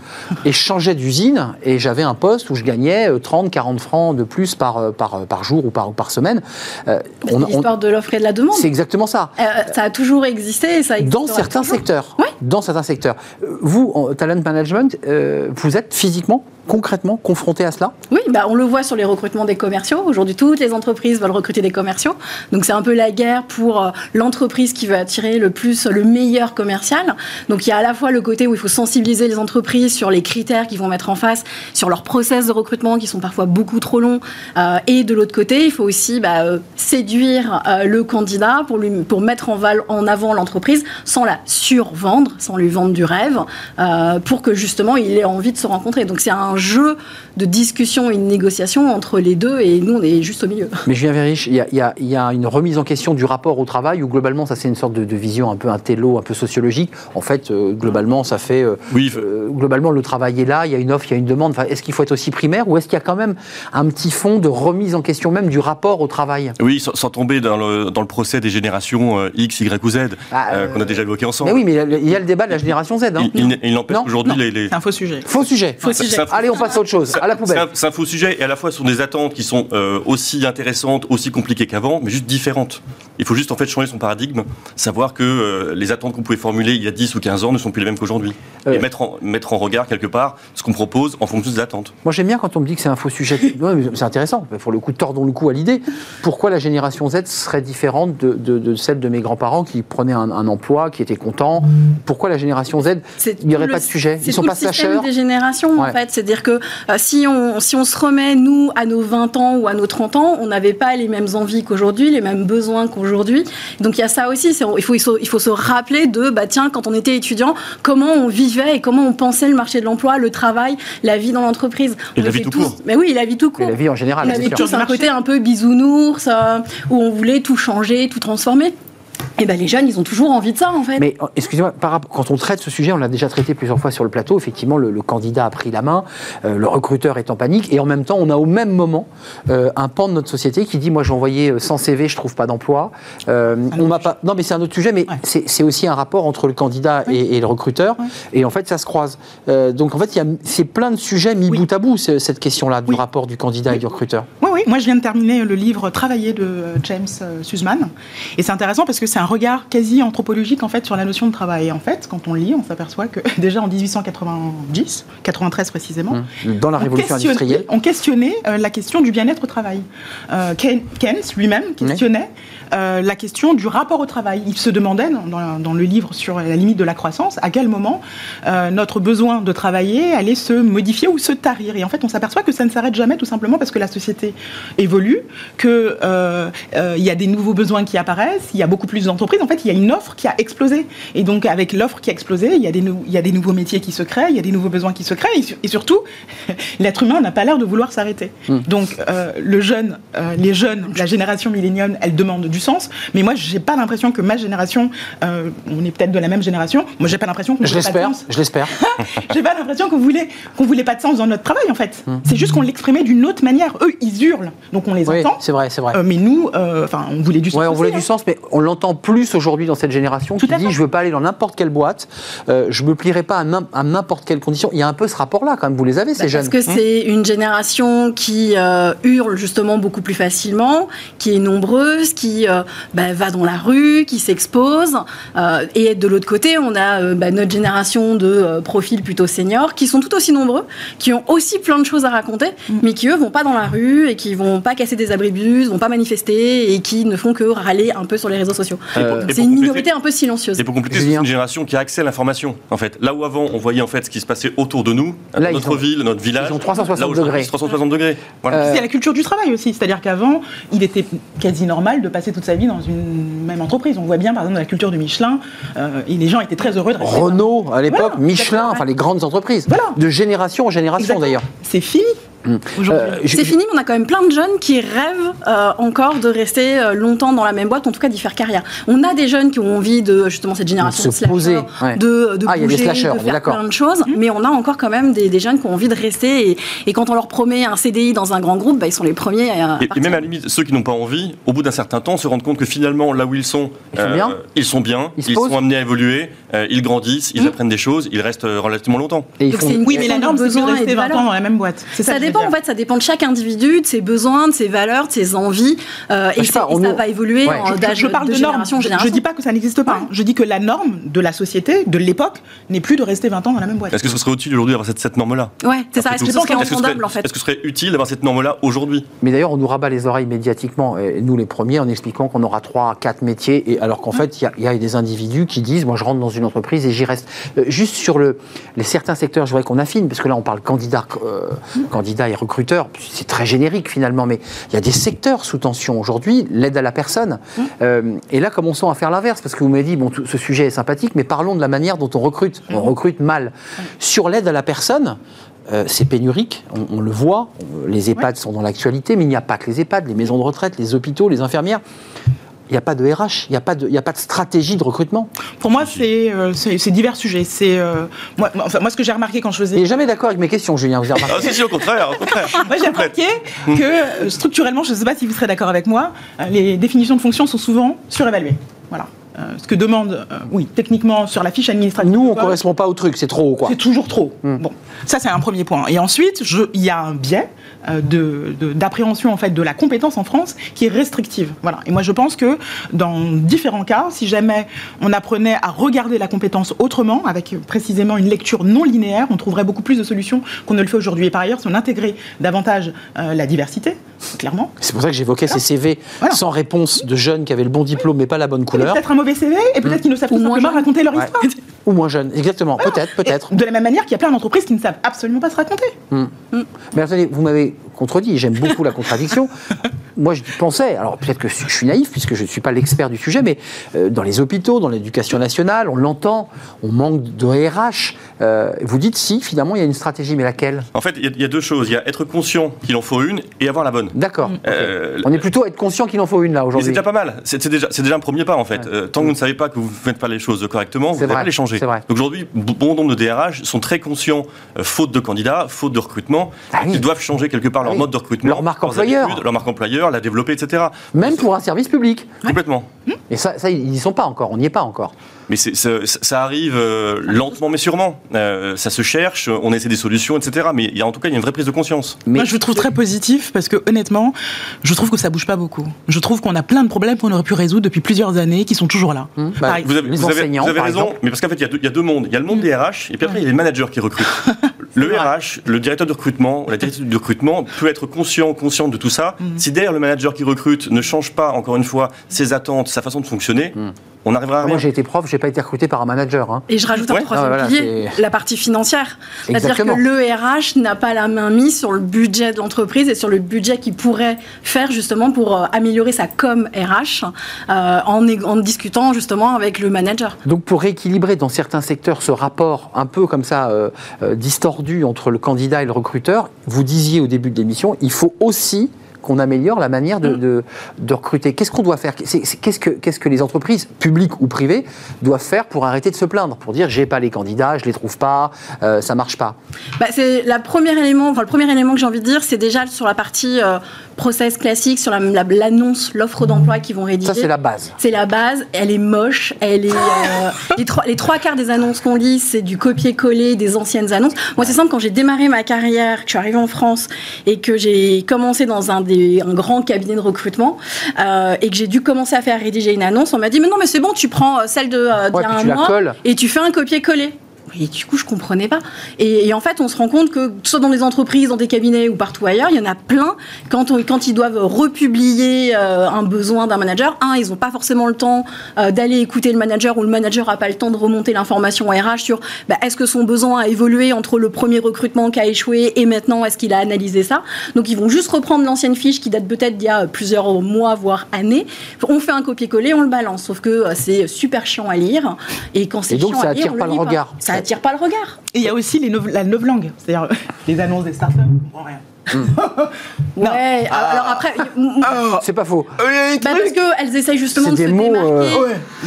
et je changeais d'usine et j'avais un poste où je gagnais euh, 30, 40 francs de plus par, euh, par, euh, par jour ou par, ou par semaine. Euh, C'est l'histoire de l'offre et de la demande. C'est exactement ça. Euh, ça a toujours existé et ça Dans existera certains toujours. secteurs. Oui. Dans certains secteurs. Euh, Vous, en talent management, euh, vous êtes physiquement, concrètement confronté à cela Oui, bah, on le voit sur les recrutements des commerciaux. Aujourd'hui, toutes les entreprises veulent recruter des commerciaux. Donc, c'est un peu la guerre pour euh, l'entreprise qui veut attirer le plus, le meilleur commercial. Donc, il y a à la fois le côté où il faut sensibiliser les entreprises sur les critères qu'ils vont mettre en face, sur leurs process de recrutement qui sont parfois beaucoup trop longs. Euh, et de l'autre côté, il faut aussi bah, euh, séduire le candidat pour, lui, pour mettre en, avant l'entreprise sans la survendre, sans lui vendre du rêve, pour que justement il ait envie de se rencontrer. Donc, c'est un jeu de discussion et de négociation entre les deux et nous, on est juste au milieu. Mais Julien Vérich, il y, a- il y y a une remise en question du rapport au travail où globalement, ça c'est une sorte de, de vision un peu intello, un peu sociologique. En fait, euh, globalement, ça fait. euh, Oui, euh, globalement, le travail est là, il y a une offre, il y a une demande. Enfin, est-ce qu'il faut être aussi primaire ou est-ce qu'il y a quand même un petit fond de remise en question même du rapport au travail? Oui, sans, sans tomber dans le, dans le procès des générations euh, X, Y ou Z, Ah, qu'on a déjà évoqué ensemble. Mais oui, mais il y a le débat de la génération Z. Hein. Il, il- il n'empêche non. les, les- C'est un faux sujet. Faux sujet. Faux sujet. un Allez, on passe à autre chose, à la c'est poubelle. un, c'est un faux sujet et à la fois ce sont des attentes qui sont euh, aussi intéressantes, aussi compliquées qu'avant, mais juste différentes. Il faut juste en fait changer son paradigme, savoir que euh, les attentes qu'on pouvait formuler il y a 10 ou 15 ans ne sont plus les mêmes qu'aujourd'hui. Euh. Et mettre en, mettre en regard quelque part ce qu'on propose en fonction des attentes. Moi, j'aime bien quand on me dit que c'est un faux sujet. C'est intéressant. Pour le coup, tordons le cou à l'idée. Pourquoi la génération Z serait différente de, de- de celle de mes grands-parents qui prenaient un, un emploi, qui étaient contents? Pourquoi la génération Z C'est Il n'y aurait pas de sujet? c'est Ils sont pas le système slasheurs. des générations, Ouais. en fait. C'est-à-dire que euh, si, on, si on se remet, nous, à nos 20 ans ou à nos 30 ans, on n'avait pas les mêmes envies qu'aujourd'hui, les mêmes besoins qu'aujourd'hui. Donc il y a ça aussi. c'est- Il faut, il, faut, il faut se rappeler de, bah, tiens, quand on était étudiant, comment on vivait et comment on pensait le marché de l'emploi, le travail, la vie dans l'entreprise. Et On la vie tout tous- court. Mais oui, la vie tout Et court. la vie en général, On avait tous un côté un peu bisounours, euh, où on voulait tout changer, tout transformer. Et ben les jeunes, ils ont toujours envie de ça, en fait. Mais euh, excusez-moi, quand on traite ce sujet, on l'a déjà traité plusieurs fois sur le plateau. Effectivement, le, le candidat a pris la main, euh, le recruteur est en panique, et en même temps, on a au même moment euh, un pan de notre société qui dit moi, j'ai envoyé euh, 100 CV, je trouve pas d'emploi. Euh, on m'a pas. Non, mais c'est un autre sujet, mais Ouais. c'est c'est aussi un rapport entre le candidat et, et le recruteur, Ouais. et en fait, ça se croise. Euh, donc en fait, il y a- c'est plein de sujets mis Oui. bout à bout ce- cette question-là du Oui. rapport du candidat et du recruteur. Oui, oui. Moi, je viens de terminer le livre Travailler de euh, James euh, Sussman. Et c'est intéressant parce que c'est un regard quasi anthropologique en fait sur la notion de travail. Et en fait, quand on lit, on s'aperçoit que déjà en 1890, 93 précisément, Dans la on révolution questionnait- industrielle. On questionnait euh, la question du bien-être au travail. Euh, Keynes lui-même questionnait euh, la question du rapport au travail. Il se demandait dans, dans, le livre sur la limite de la croissance à quel moment euh, notre besoin de travailler allait se modifier ou se tarir. Et en fait, on s'aperçoit que ça ne s'arrête jamais tout simplement parce que la société évolue, qu'il euh, euh, y a des nouveaux besoins qui apparaissent, il y a beaucoup plus d'entreprises. En fait, il y a une offre qui a explosé. Et donc, avec l'offre qui a explosé, il y, a des il y a des nouveaux métiers qui se créent, il y a des nouveaux besoins qui se créent. Et, surtout, l'être humain n'a pas l'air de vouloir s'arrêter. Hmm. Donc, le jeune, les jeunes, la génération millénium, elle demande du sens. Mais moi, j'ai pas l'impression que ma génération, on est peut-être de la même génération, moi, j'ai pas l'impression qu'on Je l'espère, je l'espère. j'ai pas l'impression qu'on voulait, qu'on voulait pas de sens dans notre travail, en fait. Hmm. C'est juste qu'on l'exprimait d'une autre manière. Eux, ils hurlent, donc on les oui, entend. C'est vrai, c'est vrai. mais nous, enfin, on voulait du sens. Ouais, on voulait du hein. sens, mais on l'entend plus aujourd'hui dans cette génération qui dit je veux pas aller dans n'importe quelle boîte, euh, je me plierai pas à n'importe quelle condition. Il y a un peu ce rapport-là quand même. Vous les avez ces bah, jeunes. Parce que c'est une génération qui euh, hurle justement beaucoup plus facilement, qui est nombreuse, qui euh, bah, va dans la rue, qui s'expose. et de l'autre côté, on a bah, notre génération de profils plutôt seniors qui sont tout aussi nombreux, qui ont aussi plein de choses à raconter, mm. mais qui eux vont pas dans la rue et qui vont pas casser des abris de bus, vont pas manifester et qui ne font que râler un peu sur les réseaux sociaux. Euh, c'est une minorité un peu silencieuse. C'est pour compléter, c'est une génération qui a accès à l'information. En fait, là où avant on voyait en fait ce qui se passait autour de nous, là, notre ville, notre village, ils ont 360 degrés. 360 degrés. Voilà. C'est la culture du travail aussi, c'est-à-dire qu'avant, il était quasi normal de passer toute sa vie dans une même entreprise. On voit bien par exemple la culture du Michelin, euh, et les gens étaient très heureux de rester. Renault à l'époque, Michelin, enfin les grandes entreprises, de génération en génération d'ailleurs. C'est fini. Euh, c'est fini, mais on a quand même plein de jeunes qui rêvent euh, encore de rester euh, longtemps dans la même boîte, en tout cas d'y faire carrière. On a des jeunes qui ont envie de justement cette génération de, se poser, de, de ah, bouger, de faire plein de choses, mm. mais on a encore quand même des, jeunes qui ont envie de rester. Et, quand on leur promet un CDI dans un grand groupe, bah, ils sont les premiers à. Et, même à la limite, ceux qui n'ont pas envie, au bout d'un certain temps, se rendent compte que finalement, là où ils sont, ils sont bien, ils, sont, bien, ils, sont amenés à évoluer, ils grandissent, ils mm. apprennent des choses, ils restent relativement longtemps. Et Oui, mais la norme, c'est de rester 20 ans dans la même boîte. Ça dépend en fait, ça dépend de chaque individu, de ses besoin, de ses valeurs, de ses envies. Euh, et, ça va évoluer d'âge je, parle de, normes. Je ne dis pas que ça n'existe pas. Je dis que la norme de la société, de l'époque, n'est plus de rester 20 ans dans la même boîte. Est-ce que ce serait utile aujourd'hui d'avoir cette, cette norme-là Ouais, c'est ça. Est-ce que c'est entendable en fait Est-ce que ce serait utile d'avoir cette norme-là aujourd'hui Mais d'ailleurs, on nous rabat les oreilles médiatiquement, nous les premiers, en expliquant qu'on aura 3, 4 métiers, et alors qu'en fait, il y, a des individus qui disent moi, je rentre dans une entreprise et j'y reste. Euh, juste sur le, les certains secteurs, je voudrais qu'on affine, parce que là, on parle candidat, euh, candidat et recruteur, c'est très générique finalement, mais il y a des secteurs sous tension aujourd'hui, l'aide à la personne. Mmh. Euh, et là, commençons à faire l'inverse, parce que vous m'avez dit, bon, ce sujet est sympathique, mais parlons de la manière dont on recrute. On mmh. recrute mal. Mmh. Sur l'aide à la personne, euh, c'est pénurique, on, le voit, les EHPAD sont dans l'actualité, mais il n'y a pas que les EHPAD, les maisons de retraite, les hôpitaux, les infirmières il n'y a pas de RH, il n'y a, pas de, a pas de stratégie de recrutement. Pour moi, c'est euh, divers sujets. C'est euh, moi, enfin, moi, ce que j'ai remarqué quand je faisais. Il n'est jamais d'accord avec mes questions, Julien. Vous avez ah, si, si, au contraire. Au contraire. moi, j'ai remarqué que euh, structurellement, je ne sais pas si vous serez d'accord avec moi, les définitions de fonctions sont souvent surévaluées. Voilà. Ce que demande, oui, techniquement, sur la fiche administrative. Nous, on ne correspond pas au truc, c'est trop, quoi. C'est toujours trop. Hmm. Bon, ça, c'est un premier point. Et ensuite, il y a un biais euh, d'appréhension en fait de la compétence en France qui est restrictive. Voilà. Et moi je pense que dans différents cas, si jamais on apprenait à regarder la compétence autrement, avec précisément une lecture non linéaire, on trouverait beaucoup plus de solutions qu'on ne le fait aujourd'hui. Et par ailleurs, si on intégrait davantage euh, la diversité, clairement. C'est pour ça que j'évoquais ces CV sans réponse de jeunes qui avaient le bon diplôme mais pas la bonne couleur. Un mauvais CV et peut-être mmh. qu'ils ne savent pas simplement raconter leur histoire. Ou moins jeunes, exactement. Peut-être, peut-être. De la même manière qu'il y a plein d'entreprises qui ne savent absolument pas se raconter. Mmh. Mmh. Mais attendez, vous m'avez contredit. J'aime beaucoup la contradiction. Moi, je pensais, alors peut-être que je suis naïf puisque je ne suis pas l'expert du sujet, mais euh, dans les hôpitaux, dans l'éducation nationale, on l'entend, on manque de RH. Euh, vous dites si, finalement, il y a une stratégie, mais laquelle? En fait, il y, a deux choses. Il y a être conscient qu'il en faut une et avoir la bonne. D'accord. Euh, on est plutôt à être conscient qu'il en faut une là aujourd'hui. C'est déjà pas mal. C'est déjà, déjà, un premier pas en fait. tant que vous ne savez pas que vous ne faites pas les choses correctement, vous ne pas les changer. Donc aujourd'hui, bon nombre de DRH sont très conscients, faute de candidats, faute de recrutement, ah qu'ils doivent changer quelque part leur mode de recrutement. Leur marque employeur. Leur marque employeur, la développer, etc. Même pour un service public. Complètement. Et ça, ça ils n'y sont pas encore, on n'y est pas encore. Mais ça, arrive euh, lentement mais sûrement. Euh, ça se cherche, on essaie des solutions, etc. Mais il y a, en tout cas, il y a une vraie prise de conscience. Mais Moi, je le trouve très positif parce que honnêtement, je trouve que ça bouge pas beaucoup. Je trouve qu'on a plein de problèmes qu'on aurait pu résoudre depuis plusieurs années qui sont toujours là. Mmh. Bah, vous avez, vous avez, raison, mais parce qu'en fait, il y, a deux, mondes. Il y a le monde mmh. des RH et puis après, il y a les managers qui recrutent. Le RH, le directeur de recrutement, la directrice de recrutement peut être conscient, consciente de tout ça. Mhm. Si derrière le manager qui recrute ne change pas, encore une fois, ses attentes, sa façon de fonctionner. On à rien. Moi, j'ai été prof, j'ai pas été recruté par un manager. hein. Et je rajoute un Ouais. troisième Ah, voilà, pilier, la partie financière. C'est-à-dire que le RH n'a pas la main mise sur le budget de l'entreprise et sur le budget qu'il pourrait faire justement pour euh, améliorer sa com RH euh, en, discutant justement avec le manager. Donc pour rééquilibrer dans certains secteurs ce rapport un peu comme ça euh, euh, distordu entre le candidat et le recruteur, vous disiez au début de l'émission, il faut aussi qu'on améliore la manière de, de- de recruter. Qu'est-ce qu'on doit faire? Qu'est-ce que, les entreprises, publiques ou privées, doivent faire pour arrêter de se plaindre? Pour dire, j'ai pas les candidats, je les trouve pas, euh, ça marche pas. Bah, c'est la première élément, enfin, le premier élément que j'ai envie de dire, c'est déjà sur la partie euh, process classique, sur la- la- l'annonce, l'offre d'emploi qu'ils vont rédiger. Ça, c'est la base. C'est la base, elle est moche, elle est. euh, les, trois, les trois quarts des annonces qu'on lit, c'est du copier-coller des anciennes annonces. Moi, c'est simple, quand j'ai démarré ma carrière, que je suis arrivée en France et que j'ai commencé dans un, des, un grand cabinet de recrutement euh, et que j'ai dû commencer à faire rédiger une annonce, on m'a dit Mais non, mais c'est bon, tu prends euh, celle de, euh, y a un mois et tu fais un copier-coller. Et du coup, je comprenais pas. Et, et en fait, on se rend compte que, soit dans des entreprises, dans des cabinets ou partout ailleurs, il y en a plein. Quand, on- quand ils doivent republier euh, un besoin d'un manager, un, ils n'ont pas forcément le temps euh, d'aller écouter le manager ou le manager n'a pas le temps de remonter l'information RH sur bah, est-ce que son besoin a évolué entre le premier recrutement qui a échoué et maintenant est-ce qu'il a analysé ça? Donc, ils vont juste reprendre l'ancienne fiche qui date peut-être d'il y a plusieurs mois, voire années. On fait un copier-coller, on le balance. Sauf que euh, c'est super chiant à lire. Et quand c'est chiant ça à lire, attire on pas le lit regard. Ça attire pas le regard. Et il y a aussi les neuf- la novlangue, c'est-à-dire les annonces des startups. on comprend rien. Ouais, alors après, Oh, C'est pas faux. euh, bah parce qu'elles essayent justement C'est de des se mots, démarquer. euh,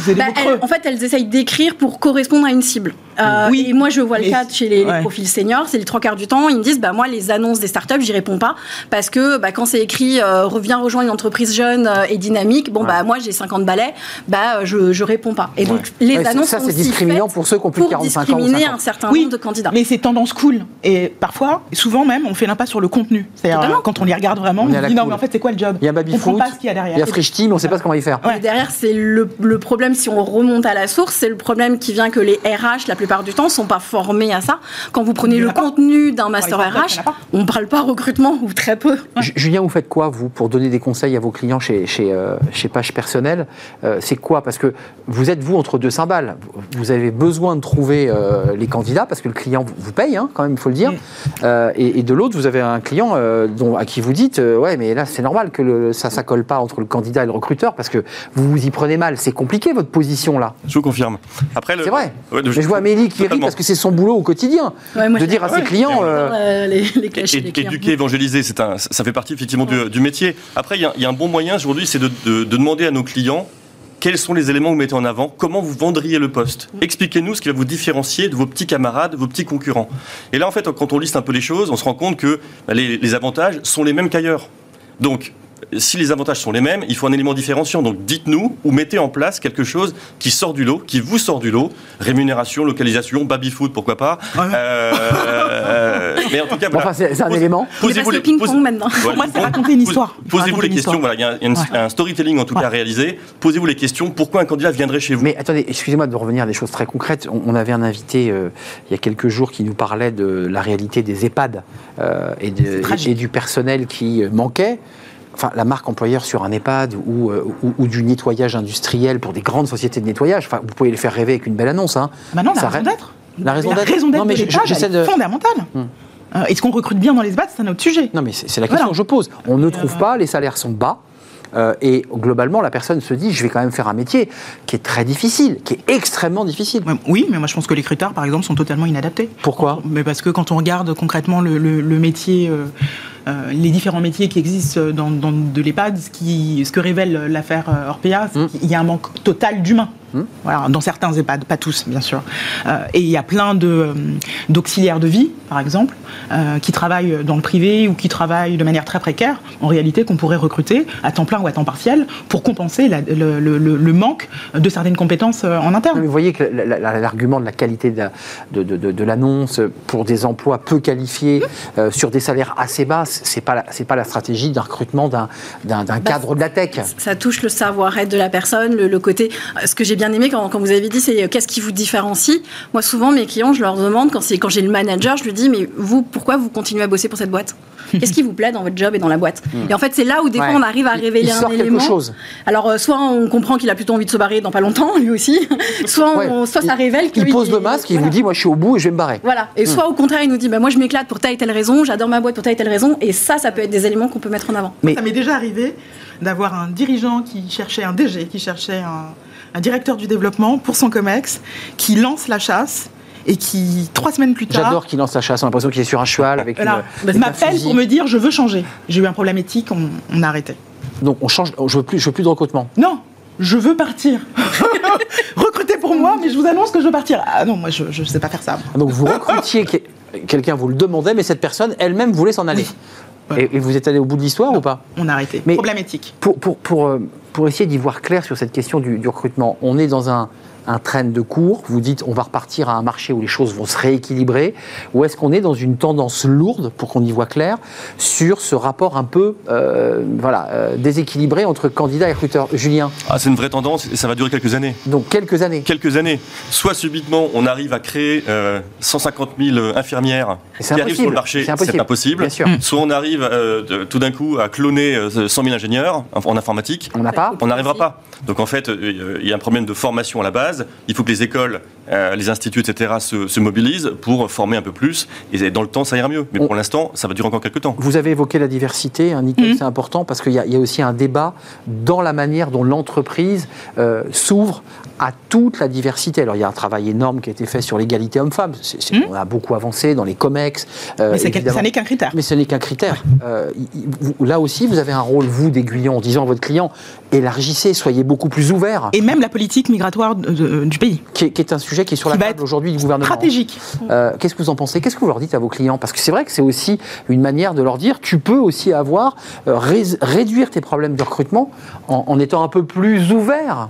ouais, Bah, elles- en fait, elles essayent d'écrire pour correspondre à une cible. Euh, Oui, et moi, je vois le cas chez les, profils seniors, c'est les trois quarts du temps, ils me disent, bah moi, les annonces des startups, j'y réponds pas parce que bah, quand c'est écrit, euh, reviens rejoindre une entreprise jeune et dynamique, bon bah moi j'ai 50 balais, bah je je réponds pas. Et donc les annonces ça, sont c'est discriminant pour ceux qui ont plus de pour 45 ans ou discriminer 50. un certain Oui, nombre de candidats. Mais c'est tendance cool. Et parfois, souvent même, on fait l'impasse sur le contenu. C'est-à-dire, euh, quand on les regarde vraiment, On on, est à se dit non, cool. mais en fait, c'est quoi le job? Il y a On comprend Babyfoot, pas ce qu'il y a derrière. il y a Frisch Team, on sait pas comment il faire. Ouais. Et derrière, c'est le, le problème, si on remonte à la source, c'est le problème qui vient que les RH, la plupart du temps, sont pas formés à ça. Quand vous prenez y le contenu d'un master y RH, on ne parle pas recrutement ou très peu. Ju- Julien, vous faites quoi, vous, pour donner des conseils à vos clients chez, chez, euh, chez Page Personnel? Euh, C'est quoi? Parce que vous êtes, vous, entre deux cymbales. Vous avez besoin de trouver euh, les candidats, parce que le client vous, vous paye, hein, quand même, il faut le dire. Mm. Euh, et, et de l'autre, vous avez un client euh, dont, à qui vous dites euh, Ouais, mais là, c'est normal que le, ça ne colle pas entre le candidat et le recruteur, parce que vous vous y prenez mal. C'est compliqué, votre position, là. Je vous confirme. Après, le- C'est vrai. Ouais, Mais je vois Amélie qui rit Totalement. parce que c'est son boulot au quotidien. Ouais, moi, de dire à ses clients. euh, Euh, les, les clasher, Et- les clients. éduquer, évangéliser, c'est un, ça fait partie effectivement du, du métier. Après, il y, a- il y a un bon moyen aujourd'hui, c'est de, de- de demander à nos clients quels sont les éléments que vous mettez en avant, comment vous vendriez le poste. Expliquez-nous ce qui va vous différencier de vos petits camarades, de vos petits concurrents. Et là, en fait, quand on liste un peu les choses, on se rend compte que bah, les, les avantages sont les mêmes qu'ailleurs. Donc, si les avantages sont les mêmes, il faut un élément différenciant. Donc dites-nous ou mettez en place quelque chose qui sort du lot, qui vous sort du lot. Rémunération, localisation, baby-foot, pourquoi pas. Ouais. Euh, euh, mais en tout cas, voilà. enfin, c'est un Pose- élément. On est passé au ping-pong maintenant. Voilà, moi, c'est raconter une histoire. pose- Posez-vous les questions. Voilà, il y a, il y a une- Ouais. un storytelling en tout Ouais. cas réalisé. Posez-vous les questions. Pourquoi un candidat viendrait chez vous? Mais attendez, excusez-moi de revenir à des choses très concrètes. On, on avait un invité euh, il y a quelques jours qui nous parlait de la réalité des EHPAD euh, et, de- tragique. et du personnel qui manquait. Enfin, la marque employeur sur un EHPAD ou, euh, ou- ou du nettoyage industriel pour des grandes sociétés de nettoyage. Enfin, vous pouvez les faire rêver avec une belle annonce. Hein. Maintenant, la Ça raison d'être. La raison La d'être. de l'EHPAD, j'essaie elle de. est fondamentale. Hmm. Euh, Est-ce qu'on recrute bien dans les SBAT C'est un autre sujet. Non, mais c'est la question Voilà. que je pose. On ne trouve pas, les salaires sont bas. euh, et globalement, la personne se dit, je vais quand même faire un métier qui est très difficile, qui est extrêmement difficile. Oui, mais moi je pense que les critères, par exemple, sont totalement inadaptés. Pourquoi? Mais parce que quand on regarde concrètement le, le- le métier, euh, les différents métiers qui existent dans, dans de l'EHPAD, ce, qui, ce que révèle l'affaire euh, Orpea, c'est Mm. qu'il y a un manque total d'humains. Mm. Voilà, dans certains EHPAD, pas tous, bien sûr. Euh, et il y a plein de, euh, d'auxiliaires de vie, par exemple, euh, qui travaillent dans le privé ou qui travaillent de manière très précaire, en réalité, qu'on pourrait recruter à temps plein ou à temps partiel pour compenser la- le, le- le- le manque de certaines compétences en interne. mais vous voyez que la- la- la- l'argument de la qualité de, la- de- de- de- de l'annonce pour des emplois peu qualifiés euh, sur des salaires assez bas, c'est pas c'est pas la stratégie d'un recrutement d'un d'un- d'un Bah, cadre de la tech. Ça touche le savoir-être de la personne, le, le côté. Ce que j'ai bien bien aimé quand, quand vous avez dit c'est qu'est-ce qui vous différencie? Moi, souvent, mes clients, je leur demande, quand, quand j'ai le manager, je lui dis, mais vous, pourquoi vous continuez à bosser pour cette boîte? Qu'est-ce qui vous plaît dans votre job et dans la boîte? Et en fait, c'est là où des fois on arrive à révéler il un sort élément. quelque chose. Alors, euh, soit on comprend qu'il a plutôt envie de se barrer dans pas longtemps, lui aussi, soit, Ouais. on- soit ça Il- révèle qu'il Il pose le masque il voilà. vous dit, moi je suis au bout et je vais me barrer. Voilà. Et soit au contraire, il nous dit, bah, moi je m'éclate pour telle et telle raison, j'adore ma boîte pour telle et telle raison, et ça, ça peut être des éléments qu'on peut mettre en avant. Mais- Ça m'est déjà arrivé d'avoir un dirigeant qui cherchait un DG, qui cherchait un, un directeur du développement pour son COMEX, qui lance la chasse et qui, trois semaines plus tard, J'adore qu'il lance la chasse, on a l'impression qu'il est sur un cheval avec voilà, une, m'appelle pour me dire je veux changer. J'ai eu un problème éthique, on, on a arrêté. Donc on change, je veux plus, je veux plus de recrutement. Non, je veux partir. Recrutez pour moi, mais je vous annonce que je veux partir. Ah non, moi je ne sais pas faire ça. Donc vous recrutiez que- quelqu'un, vous le demandez, mais cette personne elle-même voulait s'en aller. Et, et vous êtes allé au bout de l'histoire ou pas On a arrêté. Mais- Problème éthique. pour, pour, pour, euh, pour essayer d'y voir clair sur cette question du, du recrutement, on est dans un, un trend de cours. Vous dites on va repartir à un marché où les choses vont se rééquilibrer. Ou est-ce qu'on est dans une tendance lourde, pour qu'on y voit clair, sur ce rapport un peu euh, voilà, euh, déséquilibré entre candidats et recruteurs? Julien, Ah, c'est une vraie tendance et ça va durer quelques années. donc quelques années. Quelques années. Soit subitement, on arrive à créer euh, 150 000 infirmières qui arrivent sur le marché. C'est impossible. C'est impossible. Bien sûr. Soit on arrive euh, de- tout d'un coup à cloner euh, 100 000 ingénieurs en informatique. On n'a pas On n'arrivera pas. Donc en fait, euh, il y a un problème de formation à la base. Il faut que les écoles, euh, les instituts, etc. Se, se mobilisent pour former un peu plus. Et dans le temps, ça ira mieux. Mais On- pour l'instant, ça va durer encore quelques temps. Vous avez évoqué la diversité, hein, Nicole, c'est important parce qu'il y, a- il y a aussi un débat dans la manière dont l'entreprise euh, s'ouvre à toute la diversité. Alors il y a un travail énorme qui a été fait sur l'égalité homme-femme. C'est- On a beaucoup avancé dans les COMEX. euh, Mais ça n'est qu'un critère. Mais ce n'est qu'un critère. Euh, vous- là aussi, vous avez un rôle, vous, d'aiguillon, en disant à votre client, élargissez, soyez beaucoup plus ouverts, Et même la politique migratoire de- de- du pays. qui est un sujet qui est sur la table aujourd'hui du gouvernement. Stratégique. Euh, Qu'est-ce que vous en pensez? Qu'est-ce que vous leur dites à vos clients? Parce que c'est vrai que c'est aussi une manière de leur dire tu peux aussi avoir, euh, réduire tes problèmes de recrutement en, en étant un peu plus ouvert.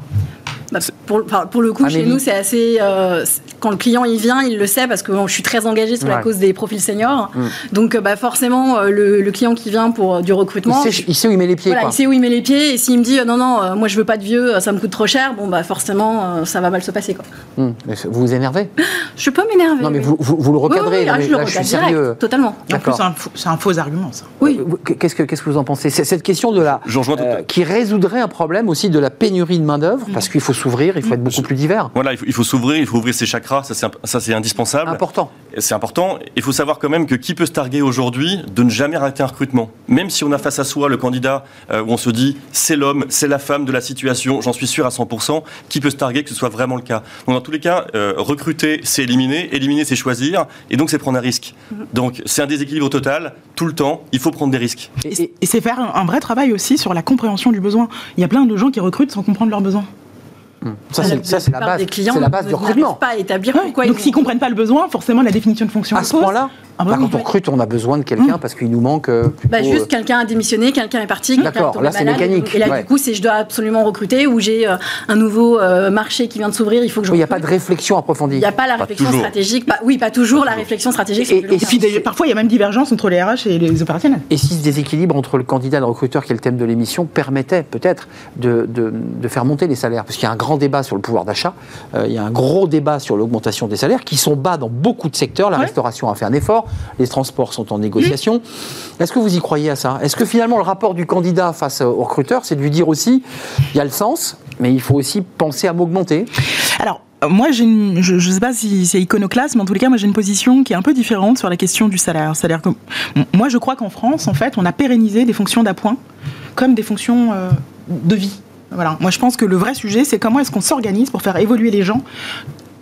Bah, pour, enfin, pour le coup, Amélie. chez nous, c'est assez. euh, quand le client il vient, il le sait parce que bon, je suis très engagée sur Ouais. la cause des profils seniors. Mm. Donc, euh, bah, forcément, euh, le, le client qui vient pour du Il recrutement. sait, il sait où il met les pieds. Voilà, quoi. il sait où il met les pieds et s'il me dit non non moi je veux pas de vieux ça me coûte trop cher bon bah forcément ça va mal se passer quoi. Mais Vous vous énervez? Je peux m'énerver. Non, mais oui. vous, vous, vous le Oui, oui, recadrez. oui, ah, je le je suis recadre direct, sérieux. totalement. En plus, c'est un, faux- c'est un faux argument, ça. Oui. Qu'est-ce que, qu'est-ce que vous en pensez? C'est cette question de la, euh, qui résoudrait un problème aussi de la pénurie de main d'œuvre, parce qu'il faut s'ouvrir, il faut être beaucoup plus divers. Voilà, il faut, s'ouvrir, il faut ouvrir ses chakras, ça c'est indispensable. Important. C'est important. Il faut savoir quand même que qui peut se targuer aujourd'hui de ne jamais rater un recrutement? Même si on a face à soi le candidat euh, où on se dit c'est l'homme, c'est la femme de la situation, j'en suis sûr à 100%, qui peut se targuer que ce soit vraiment le cas? Donc dans tous les cas, euh, recruter c'est éliminer, éliminer c'est choisir, et donc c'est prendre un risque. Donc c'est un déséquilibre total, tout le temps, il faut prendre des risques. Et- et- Et c'est faire un, un vrai travail aussi sur la compréhension du besoin. Il y a plein de gens qui recrutent sans comprendre leurs besoins. Ça, c'est, ça, c'est la base, des clients c'est la base du recrutement. pas à établir Ouais. pourquoi Donc ils s'ils comprennent pas le besoin, forcément la définition de fonction À ce point-là Ah bah Bah, oui, Quand on recrute, on a besoin de quelqu'un parce qu'il nous manque. euh, Bah, juste quelqu'un a démissionné, quelqu'un est parti, D'accord, là, c'est mécanique, Et là, ouais. du coup, c'est je dois absolument recruter ou j'ai euh, un nouveau euh, marché qui vient de s'ouvrir, il faut que je. Il n'y a pas de réflexion approfondie. Il n'y a pas la Pas réflexion toujours. stratégique. Pas- oui, pas toujours. La réflexion stratégique. Et- puis d'ailleurs, parfois il y a même divergence entre les RH et les opérationnels. Et si ce déséquilibre entre le candidat et le recruteur, qui est le thème de l'émission, permettait peut-être de, de- de faire monter les salaires? Parce qu'il y a un grand débat sur le pouvoir d'achat, euh, il y a un gros débat sur l'augmentation des salaires, qui sont bas dans beaucoup de secteurs. La Ouais. restauration a fait un effort, les transports sont en négociation. Est-ce que vous y croyez à ça? Est-ce que finalement le rapport du candidat face au recruteur, c'est de lui dire aussi, il y a le sens, mais il faut aussi penser à m'augmenter? Alors, moi, j'ai une- je ne sais pas si c'est iconoclaste, mais en tous les cas, moi, j'ai une position qui est un peu différente sur la question du salaire. C'est-à-dire que moi, je crois qu'en France, en fait, on a pérennisé des fonctions d'appoint comme des fonctions euh, de vie. Voilà. Moi, je pense que le vrai sujet, c'est comment est-ce qu'on s'organise pour faire évoluer les gens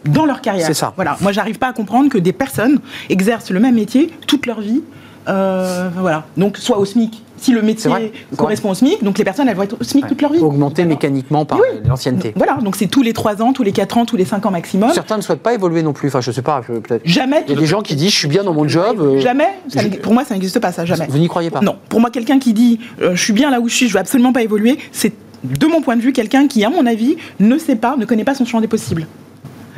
dans leur carrière. C'est ça. Voilà. Moi, j'arrive pas à comprendre que des personnes exercent le même métier toute leur vie. Euh, voilà. Donc, soit au SMIC, si le métier vrai, correspond au SMIC, donc les personnes, elles vont être au SMIC toute leur vie. Augmenter mécaniquement par Oui. l'ancienneté. Voilà, donc c'est tous les 3 ans, tous les 4 ans, tous les 5 ans maximum. Certains ne souhaitent pas évoluer non plus. Enfin, je sais pas, je- peut-être. Jamais. Il y a des gens qui disent je suis bien dans mon job. euh, Jamais. ça pour moi, ça n'existe pas, ça, jamais. Vous n'y croyez pas Non. Pour moi, quelqu'un qui dit euh, je suis bien là où je suis, je veux absolument pas évoluer, c'est de mon point de vue quelqu'un qui, à mon avis, ne sait pas, ne connaît pas son champ des possibles.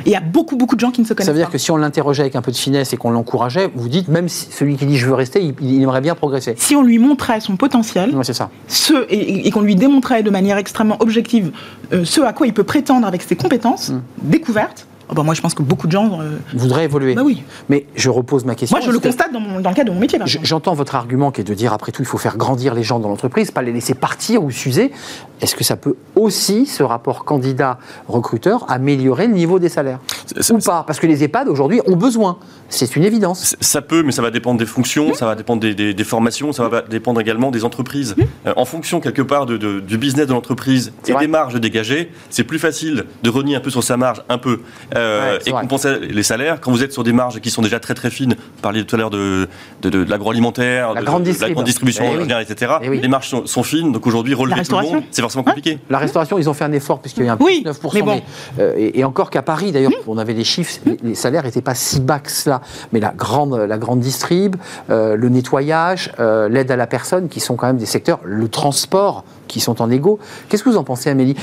Et il y a beaucoup, beaucoup de gens qui ne se connaissent Ça veut dire pas. que si on l'interrogeait avec un peu de finesse et qu'on l'encourageait, vous dites, même si celui qui dit je veux rester, il, il aimerait bien progresser. Si on lui montrait son potentiel, Ouais, c'est ça. ce, et, et qu'on lui démontrait de manière extrêmement objective euh, ce à quoi il peut prétendre avec ses compétences Mm. découvertes, bah moi je pense que beaucoup de gens. euh, Voudrait évoluer. bah oui. Mais je repose ma question. Moi je le que- constate dans, mon- dans le cadre de mon métier. J'entends votre argument qui est de dire après tout il faut faire grandir les gens dans l'entreprise, pas les laisser partir ou s'user. Est-ce que ça peut aussi, ce rapport candidat-recruteur, améliorer le niveau des salaires Ça- Ou pas Parce que les EHPAD aujourd'hui ont besoin. C'est une évidence. Ça peut, mais ça va dépendre des fonctions, ça va dépendre des, des- des formations, ça va dépendre également des entreprises. Euh, en fonction, quelque part, de- de- du business de l'entreprise et vrai. des marges dégagées, c'est plus facile de renier un peu sur sa marge, un peu, euh, Ouais, et compenser les salaires. Quand vous êtes sur des marges qui sont déjà très très fines, vous parliez tout à l'heure de, de, de- de l'agroalimentaire, La de, la grande distribution, Eh oui. etc. Eh oui. Les marges sont, sont fines, donc aujourd'hui, relever tout le restauration. monde, c'est forcément compliqué. La restauration, ils ont fait un effort puisqu'il y a eu un Oui, plus 9%. mais bon. euh, et, et encore qu'à Paris, d'ailleurs, on avait les chiffres, les, les salaires n'étaient pas si bas que cela. Mais la grande, la grande distrib, euh, le nettoyage, euh, l'aide à la personne, qui sont quand même des secteurs, le transport, qui sont en égo. Qu'est-ce que vous en pensez, Amélie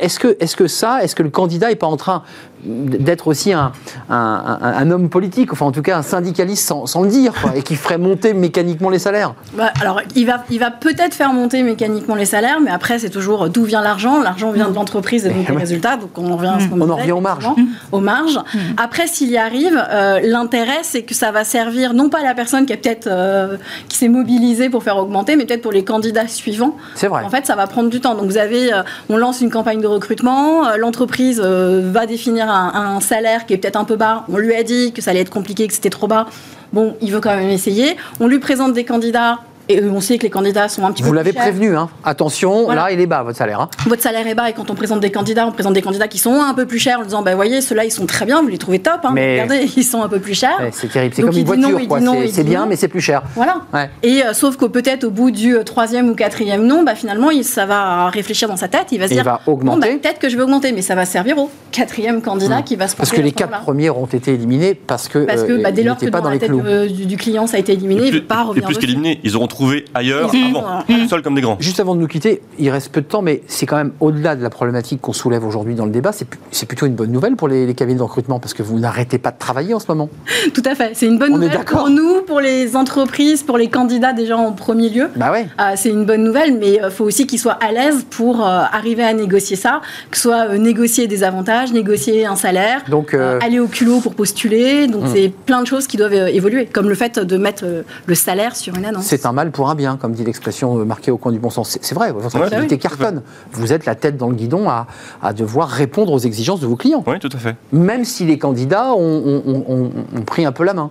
Est-ce que, est que ça, est-ce que le candidat n'est pas en train d'être aussi un, un- un- un homme politique, enfin en tout cas un syndicaliste sans, sans le dire, quoi, et qui ferait monter mécaniquement les salaires? Bah, alors, il va, il va peut-être faire monter mécaniquement les salaires, mais après, c'est toujours d'où vient l'argent. L'argent vient de l'entreprise et donc des ouais. résultats. Donc, on en revient à ce qu'on On en revient aux marges. effectivement, Aux marges. Après, s'il y arrive, euh, l'intérêt, c'est que ça va servir non pas à la personne qui, peut-être, euh, qui s'est mobilisée pour faire augmenter, mais peut-être pour les candidats suivants. C'est vrai. En fait, ça va prendre du temps. Donc, vous avez, euh, on lance une campagne de recrutement, euh, l'entreprise euh, va définir un, un salaire qui est peut-être un peu bas. On lui a dit que ça allait être compliqué, que c'était trop bas. Bon, il veut quand même essayer. On lui présente des candidats. Et on sait que les candidats sont un petit Vous peu l'avez plus chers. prévenu, hein. attention, Voilà. là il est bas votre salaire. hein. Votre salaire est bas et quand on présente des candidats, on présente des candidats qui sont un peu plus chers en disant bah voyez ceux-là ils sont très bien, vous les trouvez top, hein, Mais- regardez ils sont un peu plus chers. Ouais, c'est terrible, c'est Donc, comme une il dit non, voiture, il quoi. dit non, C'est- bien, non. mais c'est plus cher. Voilà. Ouais. Et euh, sauf qu'au peut-être au bout du euh, troisième ou quatrième non, bah finalement il, ça va réfléchir dans sa tête, il va se Et il dire va bon, augmenter. bah, peut-être que je vais augmenter, mais ça va servir au quatrième candidat qui va se Parce porter que les quatre premiers ont été éliminés parce que Parce que euh, bah, dès ils lors que n'étaient pas dans la les tête clous. euh, du, client ça a été éliminé, il ne pas et revenir plus dessus. qu'éliminés, ils auront ailleurs avant, ont- plus seuls comme des grands. Juste avant de nous quitter, il reste peu de temps, mais c'est quand même au-delà de la problématique qu'on soulève aujourd'hui dans le débat. C'est plutôt une bonne nouvelle pour les, les cabinets de recrutement parce que vous n'arrêtez pas de travailler en ce moment. Tout à fait, c'est une bonne On nouvelle pour nous, pour les entreprises, pour les candidats déjà en premier lieu. Bah ouais. Ah, c'est une bonne nouvelle, mais il faut aussi qu'ils soient à l'aise pour euh, arriver à négocier ça, que ce soit euh, négocier des avantages, négocier un salaire, Donc, euh, euh, aller au culot pour postuler. Donc, Hmm. c'est plein de choses qui doivent euh, évoluer, comme le fait de mettre euh, le salaire sur une annonce. C'est un mal pour un bien, comme dit l'expression euh, marquée au coin du bon sens. C'est- vrai, votre activité cartonne. Vous êtes la tête dans le guidon à, à devoir répondre aux exigences de vos clients, Oui, tout à fait. même si les candidats ont, ont- ont- ont- ont pris un peu la main.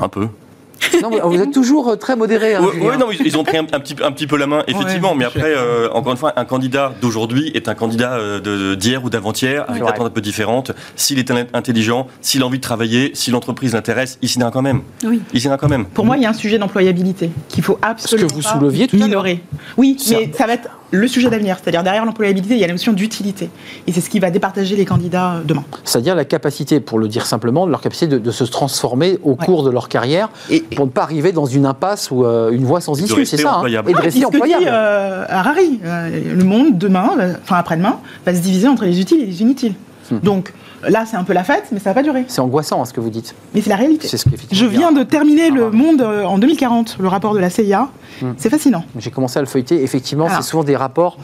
Un peu. Non, vous- vous êtes toujours euh, très modéré. hein, Oui, non, ils- ont pris un, un petit, un petit peu la main, effectivement. Ouais, mais après, euh, encore une fois, un candidat d'aujourd'hui est un candidat euh, d'hier ou d'avant-hier, avec Ouais. des attentes un peu différentes. S'il est in- intelligent, s'il a envie de travailler, si l'entreprise l'intéresse, il signera quand même. Oui. Il signera quand même. Pour moi, il y a un sujet d'employabilité qu'il faut absolument vous pas souleviez tout à l'heure. minorer. Oui, mais ça va être le sujet d'avenir. C'est-à-dire derrière l'employabilité, il y a la notion d'utilité. Et c'est ce qui va départager les candidats euh, demain. C'est-à-dire la capacité, pour le dire simplement, leur capacité de, de se transformer au Ouais. cours de leur carrière Et, pour ne pas arriver dans une impasse ou euh, une voie sans issue, c'est ça hein employable. Et de Ah, rester que dit employable. euh, Harari. Euh, le monde demain, enfin après-demain, va se diviser entre les utiles et les inutiles. Hmm. Donc là, c'est un peu la fête, mais ça va pas durer. C'est angoissant hein, ce que vous dites. Mais c'est la réalité. C'est ce. Je viens de terminer Ah, le monde euh, en 2040, le rapport de la CIA. Hmm. C'est fascinant. J'ai commencé à le feuilleter. Effectivement, c'est souvent des rapports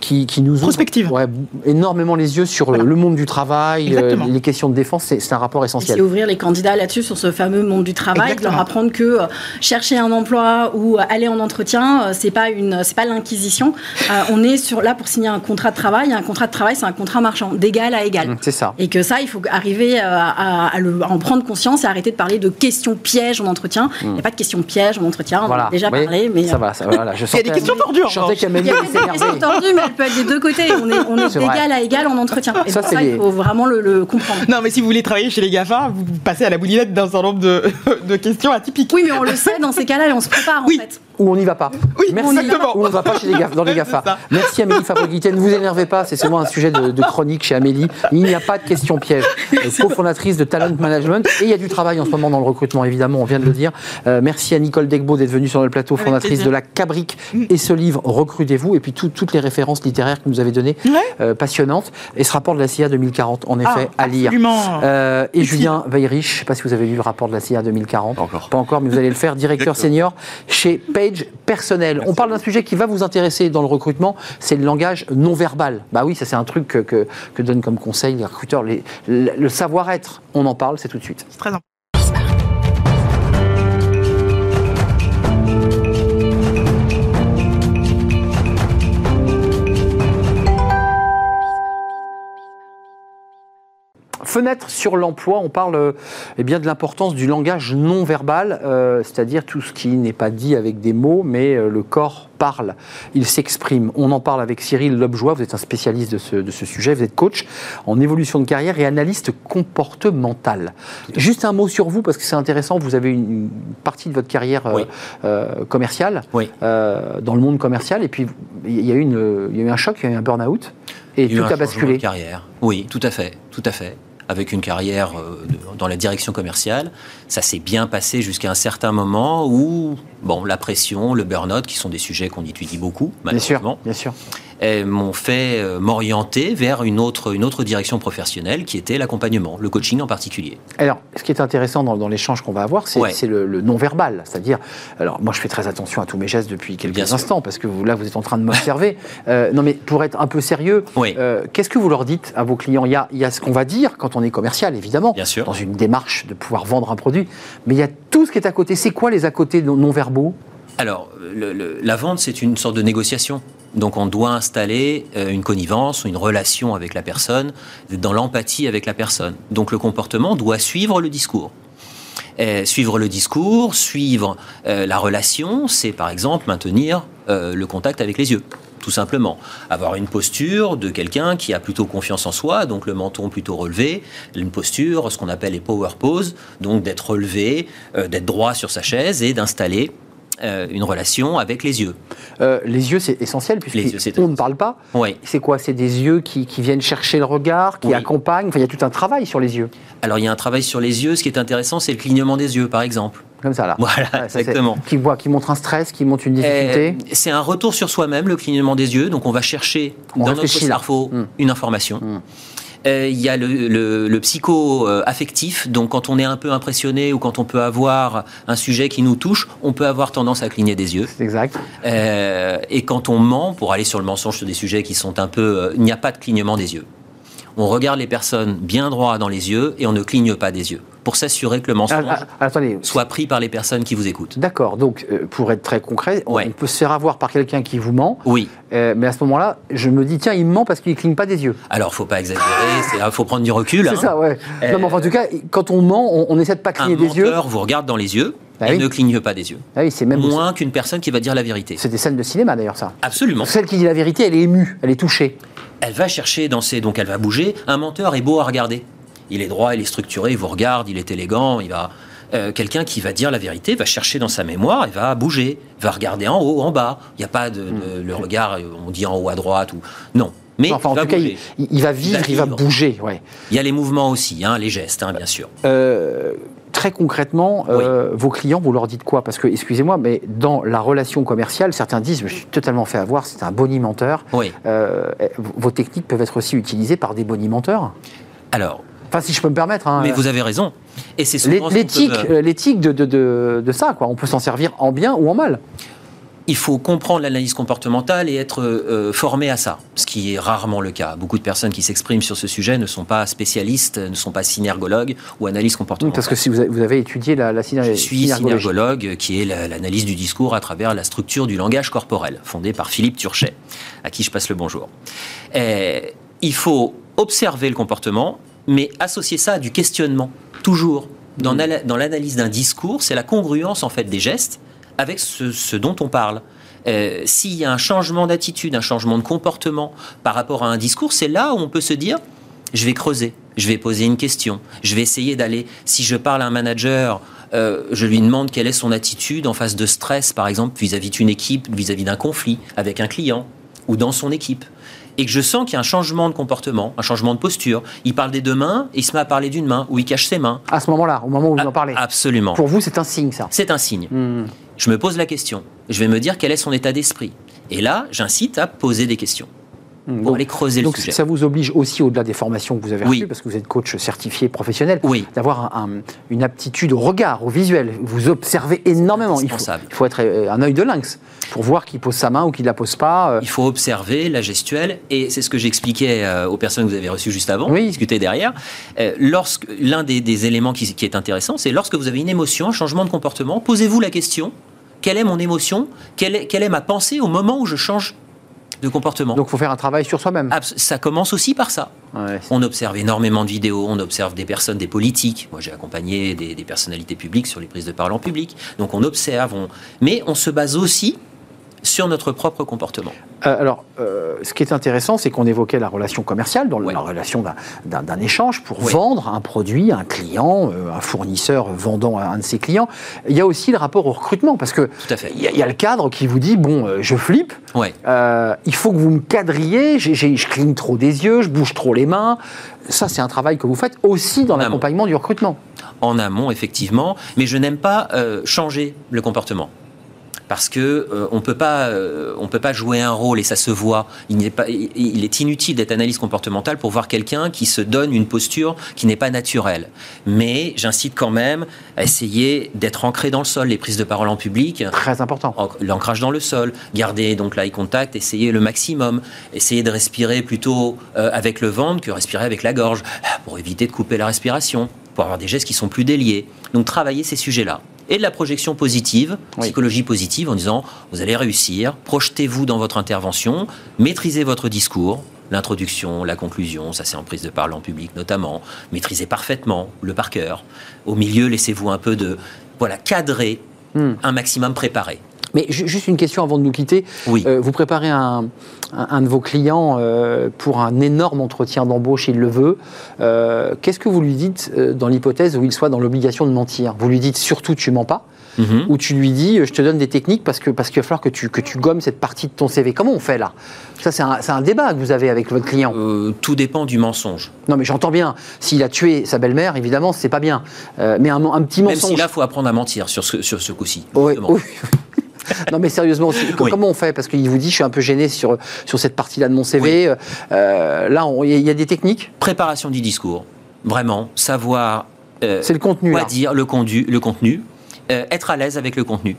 qui, qui nous ouvrent ouais, énormément les yeux sur le- Voilà. le monde du travail, euh, les questions de défense. C'est un rapport Et c'est essentiel. ouvrir les candidats là-dessus sur ce fameux monde du travail, de leur apprendre que euh, chercher un emploi ou euh, aller en entretien, euh, c'est pas une, c'est pas l'inquisition. Euh, on est sur là pour signer un contrat de travail. Un contrat de travail, c'est un contrat marchand, d'égal à égal. Hum, C'est ça. Et que ça, il faut arriver euh, à, à le- à en prendre conscience et arrêter de parler de questions pièges en entretien. Il n'y a pas de questions pièges en entretien, on en a déjà parlé. Mais ça va, ça va. Voilà, je Il y a des questions tordues. Je sentais qu'Amélie il y a des questions tordues, mais elles peuvent être des deux côtés. On est, on est d'égal à égal en entretien. Et Ça, pour c'est ça, les- il faut vraiment le, le comprendre. Non, mais si vous voulez travailler chez les GAFA, vous passez à la boulinette d'un certain nombre de, de questions atypiques. Oui, mais on le sait dans ces cas-là et on se prépare Oui. en fait. Ou on n'y va pas. Oui, Merci. exactement. Ou on ne va pas chez les GAFA, dans les GAFA. Merci Amélie Fabriguité. Ne vous énervez pas, c'est souvent un sujet de, de chronique chez Amélie. Il n'y a pas de question piège. Euh, Co-fondatrice de Talent Management. Et il y a du travail en ce moment dans le recrutement, évidemment, on vient de le dire. Euh, merci à Nicole Degbo d'être venue sur le plateau, fondatrice de la Cabrique et ce livre Recrutez-vous. Et puis tout- toutes les références littéraires que vous avez données, Ouais. euh, passionnantes. Et ce rapport de la CIA 2040, en effet, Ah, à lire. Euh, et. Julien Weyrich, je ne sais pas si vous avez lu le rapport de la CIA 2040. Pas encore. Pas encore, mais vous allez le faire. Directeur senior chez Personnel. On parle d'un sujet qui va vous intéresser dans le recrutement, c'est le langage non verbal. Bah oui, ça c'est un truc que, que, que donnent comme conseil les recruteurs. Les- le le savoir-être, on en parle, c'est tout de suite. C'est très important. Fenêtre sur l'emploi, on parle eh bien, de l'importance du langage non verbal, euh, c'est-à-dire tout ce qui n'est pas dit avec des mots, mais euh, le corps parle, il s'exprime. On en parle avec Cyril Lobjoie, vous êtes un spécialiste de ce, de ce sujet, vous êtes coach en évolution de carrière et analyste comportemental. Juste un mot sur vous, parce que c'est intéressant, vous avez une, partie de votre carrière euh, Oui. euh, commerciale, Oui. euh, dans le monde commercial, et puis il y, a eu une- il y a eu un choc, il y a eu un burn-out, et a tout a changement basculé. de carrière. Oui, tout à fait, tout à fait. Avec une carrière euh, dans la direction commerciale, ça s'est bien passé jusqu'à un certain moment où, bon, la pression, le burn-out, qui sont des sujets qu'on étudie beaucoup, Bien sûr, malheureusement, bien sûr. Eh, m'ont fait euh, m'orienter vers une autre, une autre direction professionnelle qui était l'accompagnement, le coaching en particulier. Alors, ce qui est intéressant dans, dans l'échange qu'on va avoir, c'est Ouais. le, le non-verbal. C'est-à-dire, alors moi je fais très attention à tous mes gestes depuis quelques Bien sûr. instants, parce que vous, là vous êtes en train de m'observer. Euh, non mais pour être un peu sérieux, Oui. euh, qu'est-ce que vous leur dites à vos clients? Il y, a, il y a ce qu'on va dire quand on est commercial, évidemment, Bien sûr. dans une démarche de pouvoir vendre un produit, mais il y a tout ce qui est à côté. C'est quoi les à côté non- non-verbaux? Alors, le- le- la vente, c'est une sorte de négociation. Donc, on doit installer euh, une connivence ou une relation avec la personne, dans l'empathie avec la personne. Donc, le comportement doit suivre le discours. Suivre le discours, suivre euh, la relation, c'est par exemple maintenir euh, le contact avec les yeux. Tout simplement. Avoir une posture de quelqu'un qui a plutôt confiance en soi, donc le menton plutôt relevé, une posture, ce qu'on appelle les power poses, donc d'être relevé, d'être droit sur sa chaise et d'installer euh, une relation avec les yeux. Euh, Les yeux, c'est essentiel, puisqu'on ne parle pas. Oui. C'est quoi? C'est des yeux qui, qui viennent chercher le regard, qui Oui. accompagnent. Enfin, il y a tout un travail sur les yeux. Alors il y a un travail sur les yeux. Ce qui est intéressant, c'est le clignement des yeux, par exemple. Comme ça, là. Voilà, Ouais, ça, c'est- exactement. Qui, voit, qui montre un stress, qui montre une difficulté. Euh, c'est un retour sur soi-même, le clignement des yeux. Donc on va chercher On dans notre cerveau Mm. une information. Mm. Euh, Il y a le, le- le psycho-affectif. Donc quand on est un peu impressionné ou quand on peut avoir un sujet qui nous touche, on peut avoir tendance à cligner des yeux. Exact. Euh, et quand on ment, pour aller sur le mensonge sur des sujets qui sont un peu... euh, il n'y a pas de clignement des yeux. On regarde les personnes bien droit dans les yeux et on ne cligne pas des yeux. Pour s'assurer que le Ah, mensonge ah, attendez. soit pris par les personnes qui vous écoutent. D'accord, donc euh, pour être très concret, on- Ouais. on peut se faire avoir par quelqu'un qui vous ment, Oui. euh, mais à ce moment-là, je me dis, tiens, il me ment parce qu'il ne cligne pas des yeux. Alors, faut pas exagérer, il faut prendre du recul. C'est hein. ça, ouais. Euh, non, mais enfin, en tout cas, quand on ment, on, on essaie de pas Un cligner des yeux. menteur vous regarde dans les yeux Ah et oui. ne cligne pas des yeux. Ah oui, c'est même. Moins qu'une personne qui va dire la vérité. C'est des scènes de cinéma d'ailleurs, ça. Absolument. Celle qui dit la vérité, elle est émue, elle est touchée. Elle va chercher dans ses... Donc elle va bouger. Un menteur est beau à regarder. Il est droit, il est structuré, il vous regarde, il est élégant, il va... euh, Quelqu'un qui va dire la vérité va chercher dans sa mémoire, il va bouger, va regarder en haut, en bas. Il n'y a pas de, de- le regard, euh, on dit en haut à droite ou non. Mais enfin, en tout cas, il, va vivre, il va, bouger. Ouais. Il y a les mouvements aussi, hein, les gestes, hein, bien sûr. Euh, très concrètement, euh, vos clients, vous leur dites quoi? Parce que, excusez-moi, mais dans la relation commerciale, certains disent, je suis totalement fait avoir, c'est un bonimenteur. Oui. Euh, vos techniques peuvent être aussi utilisées par des bonimenteurs? Alors, Enfin, si je peux me permettre. hein. mais vous avez raison. Et c'est L'éthique, euh, l'éthique de, de, de, de ça, quoi. On peut s'en servir en bien ou en mal. Il faut comprendre l'analyse comportementale et être euh, formé à ça, ce qui est rarement le cas. Beaucoup de personnes qui s'expriment sur ce sujet ne sont pas spécialistes, ne sont pas synergologues ou analystes comportementales. Parce que si vous avez, vous avez étudié la, la syner- Je suis synergologue, qui est la- l'analyse du discours à travers la structure du langage corporel, fondée par Philippe Turchet, à qui je passe le bonjour. Et il faut observer le comportement, mais associer ça à du questionnement, toujours. Dans, Mm. dans l'analyse d'un discours, c'est la congruence en fait des gestes avec ce, ce dont on parle. Euh, S'il y a un changement d'attitude, un changement de comportement par rapport à un discours, c'est là où on peut se dire je vais creuser, je vais poser une question, je vais essayer d'aller. Si je parle à un manager euh, je lui demande quelle est son attitude en face de stress, par exemple, vis-à-vis d'une équipe, vis-à-vis d'un conflit avec un client ou dans son équipe. Et que je sens qu'il y a un changement de comportement, un changement de posture. Il parle des deux mains, il se met à parler d'une main, ou il cache ses mains. À ce moment-là, au moment où vous en parlez. Absolument. Pour vous, c'est un signe, ça. C'est un signe. Hmm. Je me pose la question. Je vais me dire quel est son état d'esprit. Et là, j'incite à poser des questions. Pour Donc- aller creuser Donc le sujet. ça vous oblige aussi, au-delà des formations que vous avez Oui. reçues, parce que vous êtes coach certifié professionnel, Oui. d'avoir un- un- une aptitude au regard, au visuel. Vous observez énormément. Il faut, Indispensable. il faut être euh, un œil de lynx pour voir qui pose sa main ou qui ne la pose pas. euh. Il faut observer la gestuelle, et c'est ce que j'expliquais euh, aux personnes que vous avez reçues juste avant, Oui. discuter derrière. Lorsque L'un des, des éléments qui, qui est intéressant, c'est lorsque vous avez une émotion, un changement de comportement, posez-vous la question quelle est mon émotion? Quelle est, quelle est ma pensée au moment où je change de comportement Donc il faut faire un travail sur soi-même. Ça commence aussi par ça. Ouais. On observe énormément de vidéos, on observe des personnes, des politiques. Moi, j'ai accompagné des, des personnalités publiques sur les prises de parole en public. Donc, on observe, on- mais on se base aussi sur notre propre comportement. Euh, alors, euh, ce qui est intéressant, c'est qu'on évoquait la relation commerciale, dans Ouais. la relation d'un- échange pour Ouais. vendre un produit à un client, euh, un fournisseur vendant à un de ses clients. Il y a aussi le rapport au recrutement, parce que il y, a- il y a le cadre qui vous dit bon, je flippe, Ouais. il faut que vous me cadriez, je cligne trop des yeux, je bouge trop les mains. Ça, c'est un travail que vous faites aussi dans l'accompagnement du recrutement. en amont, effectivement, mais je n'aime pas changer le comportement. Parce que euh, on peut pas, euh, on peut pas jouer un rôle et ça se voit. Il n'est pas, il- est inutile d'être analyste comportementale pour voir quelqu'un qui se donne une posture qui n'est pas naturelle. Mais j'incite quand même à essayer d'être ancré dans le sol. Les prises de parole en public, Très important. l'ancrage dans le sol, garder donc l'eye contact, essayer le maximum, essayer de respirer plutôt euh, avec le ventre que respirer avec la gorge, pour éviter de couper la respiration, pour avoir des gestes qui sont plus déliés. Donc travailler ces sujets-là. Et de la projection positive, Oui. psychologie positive, en disant vous allez réussir, projetez-vous dans votre intervention, maîtrisez votre discours, l'introduction, la conclusion, ça c'est en prise de parole en public notamment, maîtrisez parfaitement le par cœur. Au milieu, laissez-vous un peu de voilà cadrer, Hmm. un maximum préparé. Mais ju- juste une question avant de nous quitter. Oui. Euh, vous préparez un, un- un de vos clients euh, pour un énorme entretien d'embauche, il le veut. Euh, Qu'est-ce que vous lui dites euh, dans l'hypothèse où il soit dans l'obligation de mentir? Vous lui dites surtout tu mens pas Mhm. ou tu lui dis je te donne des techniques parce que parce qu'il va falloir que tu, que tu gommes cette partie de ton CV Comment on fait là? Ça, c'est un, un débat que vous avez avec votre client. Euh, tout dépend du mensonge. Non, mais j'entends bien. S'il a tué sa belle-mère, évidemment, c'est pas bien. Mais un, un petit Même mensonge. si là, il faut apprendre à mentir sur ce, sur ce coup-ci. Oui. Non mais sérieusement, Oui. comment on fait? Parce qu'il vous dit, je suis un peu gêné sur, sur cette partie-là de mon CV. Euh, là, il y, a- il y a des techniques? Préparation du discours. Vraiment, savoir euh, C'est le contenu. quoi là. dire, le, condu, le contenu. Euh, être à l'aise avec le contenu.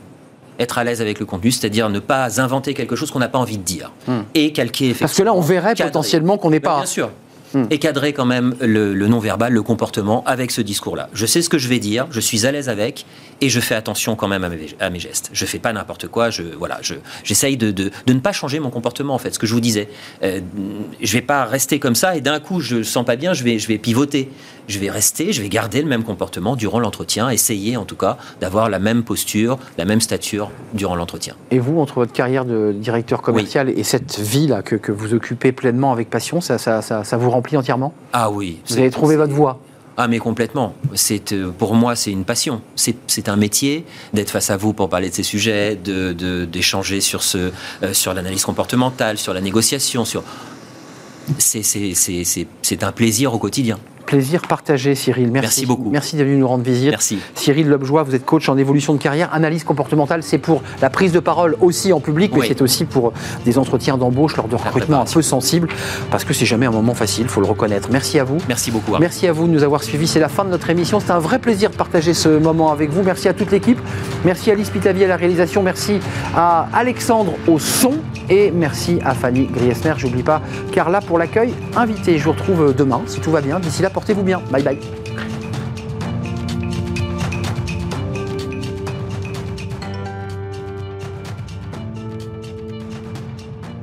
Être à l'aise avec le contenu, c'est-à-dire ne pas inventer quelque chose qu'on n'a pas envie de dire. Hmm. Et calquer Parce que là, on verrait cadrer. potentiellement qu'on n'est Ben, pas. Bien sûr. Hmm. Et cadrer quand même le, le non-verbal, le comportement avec ce discours-là. Je sais ce que je vais dire, je suis à l'aise avec, et je fais attention quand même à mes, à mes gestes. Je fais pas n'importe quoi. Je voilà, je j'essaye de, de, de ne pas changer mon comportement en fait. Ce que je vous disais, euh, je vais pas rester comme ça et d'un coup je sens pas bien, je vais je vais pivoter. Je vais rester, je vais garder le même comportement durant l'entretien, essayer en tout cas d'avoir la même posture, la même stature durant l'entretien. Et vous, entre votre carrière de directeur commercial et cette vie-là que, que vous occupez pleinement avec passion, ça, ça, ça, ça vous remplit entièrement Ah oui. Vous avez trouvé votre voie Ah mais complètement. C'est euh, pour moi c'est une passion. C'est un métier d'être face à vous pour parler de ces sujets, de de- d'échanger sur ce euh, sur l'analyse comportementale, sur la négociation, sur c'est un plaisir au quotidien. Plaisir partagé, Cyril. Merci. Merci beaucoup. Merci d'être venu nous rendre visite. Merci. Cyril Lobjoie, vous êtes coach en évolution de carrière, analyse comportementale, c'est pour la prise de parole aussi en public, mais Oui. c'est aussi pour des entretiens d'embauche lors de recrutement un peu sensibles, parce que c'est jamais un moment facile, il faut le reconnaître. Merci à vous. Merci beaucoup. Arnaud. Merci à vous de nous avoir suivis. C'est la fin de notre émission. C'était un vrai plaisir de partager ce moment avec vous. Merci à toute l'équipe. Merci à Alice Pitavier à la réalisation. Merci à Alexandre au son. Et merci à Fanny Griesner. J'oublie pas Carla pour l'accueil invité. Je vous retrouve demain si tout va bien. D'ici là, portez-vous bien. Bye bye.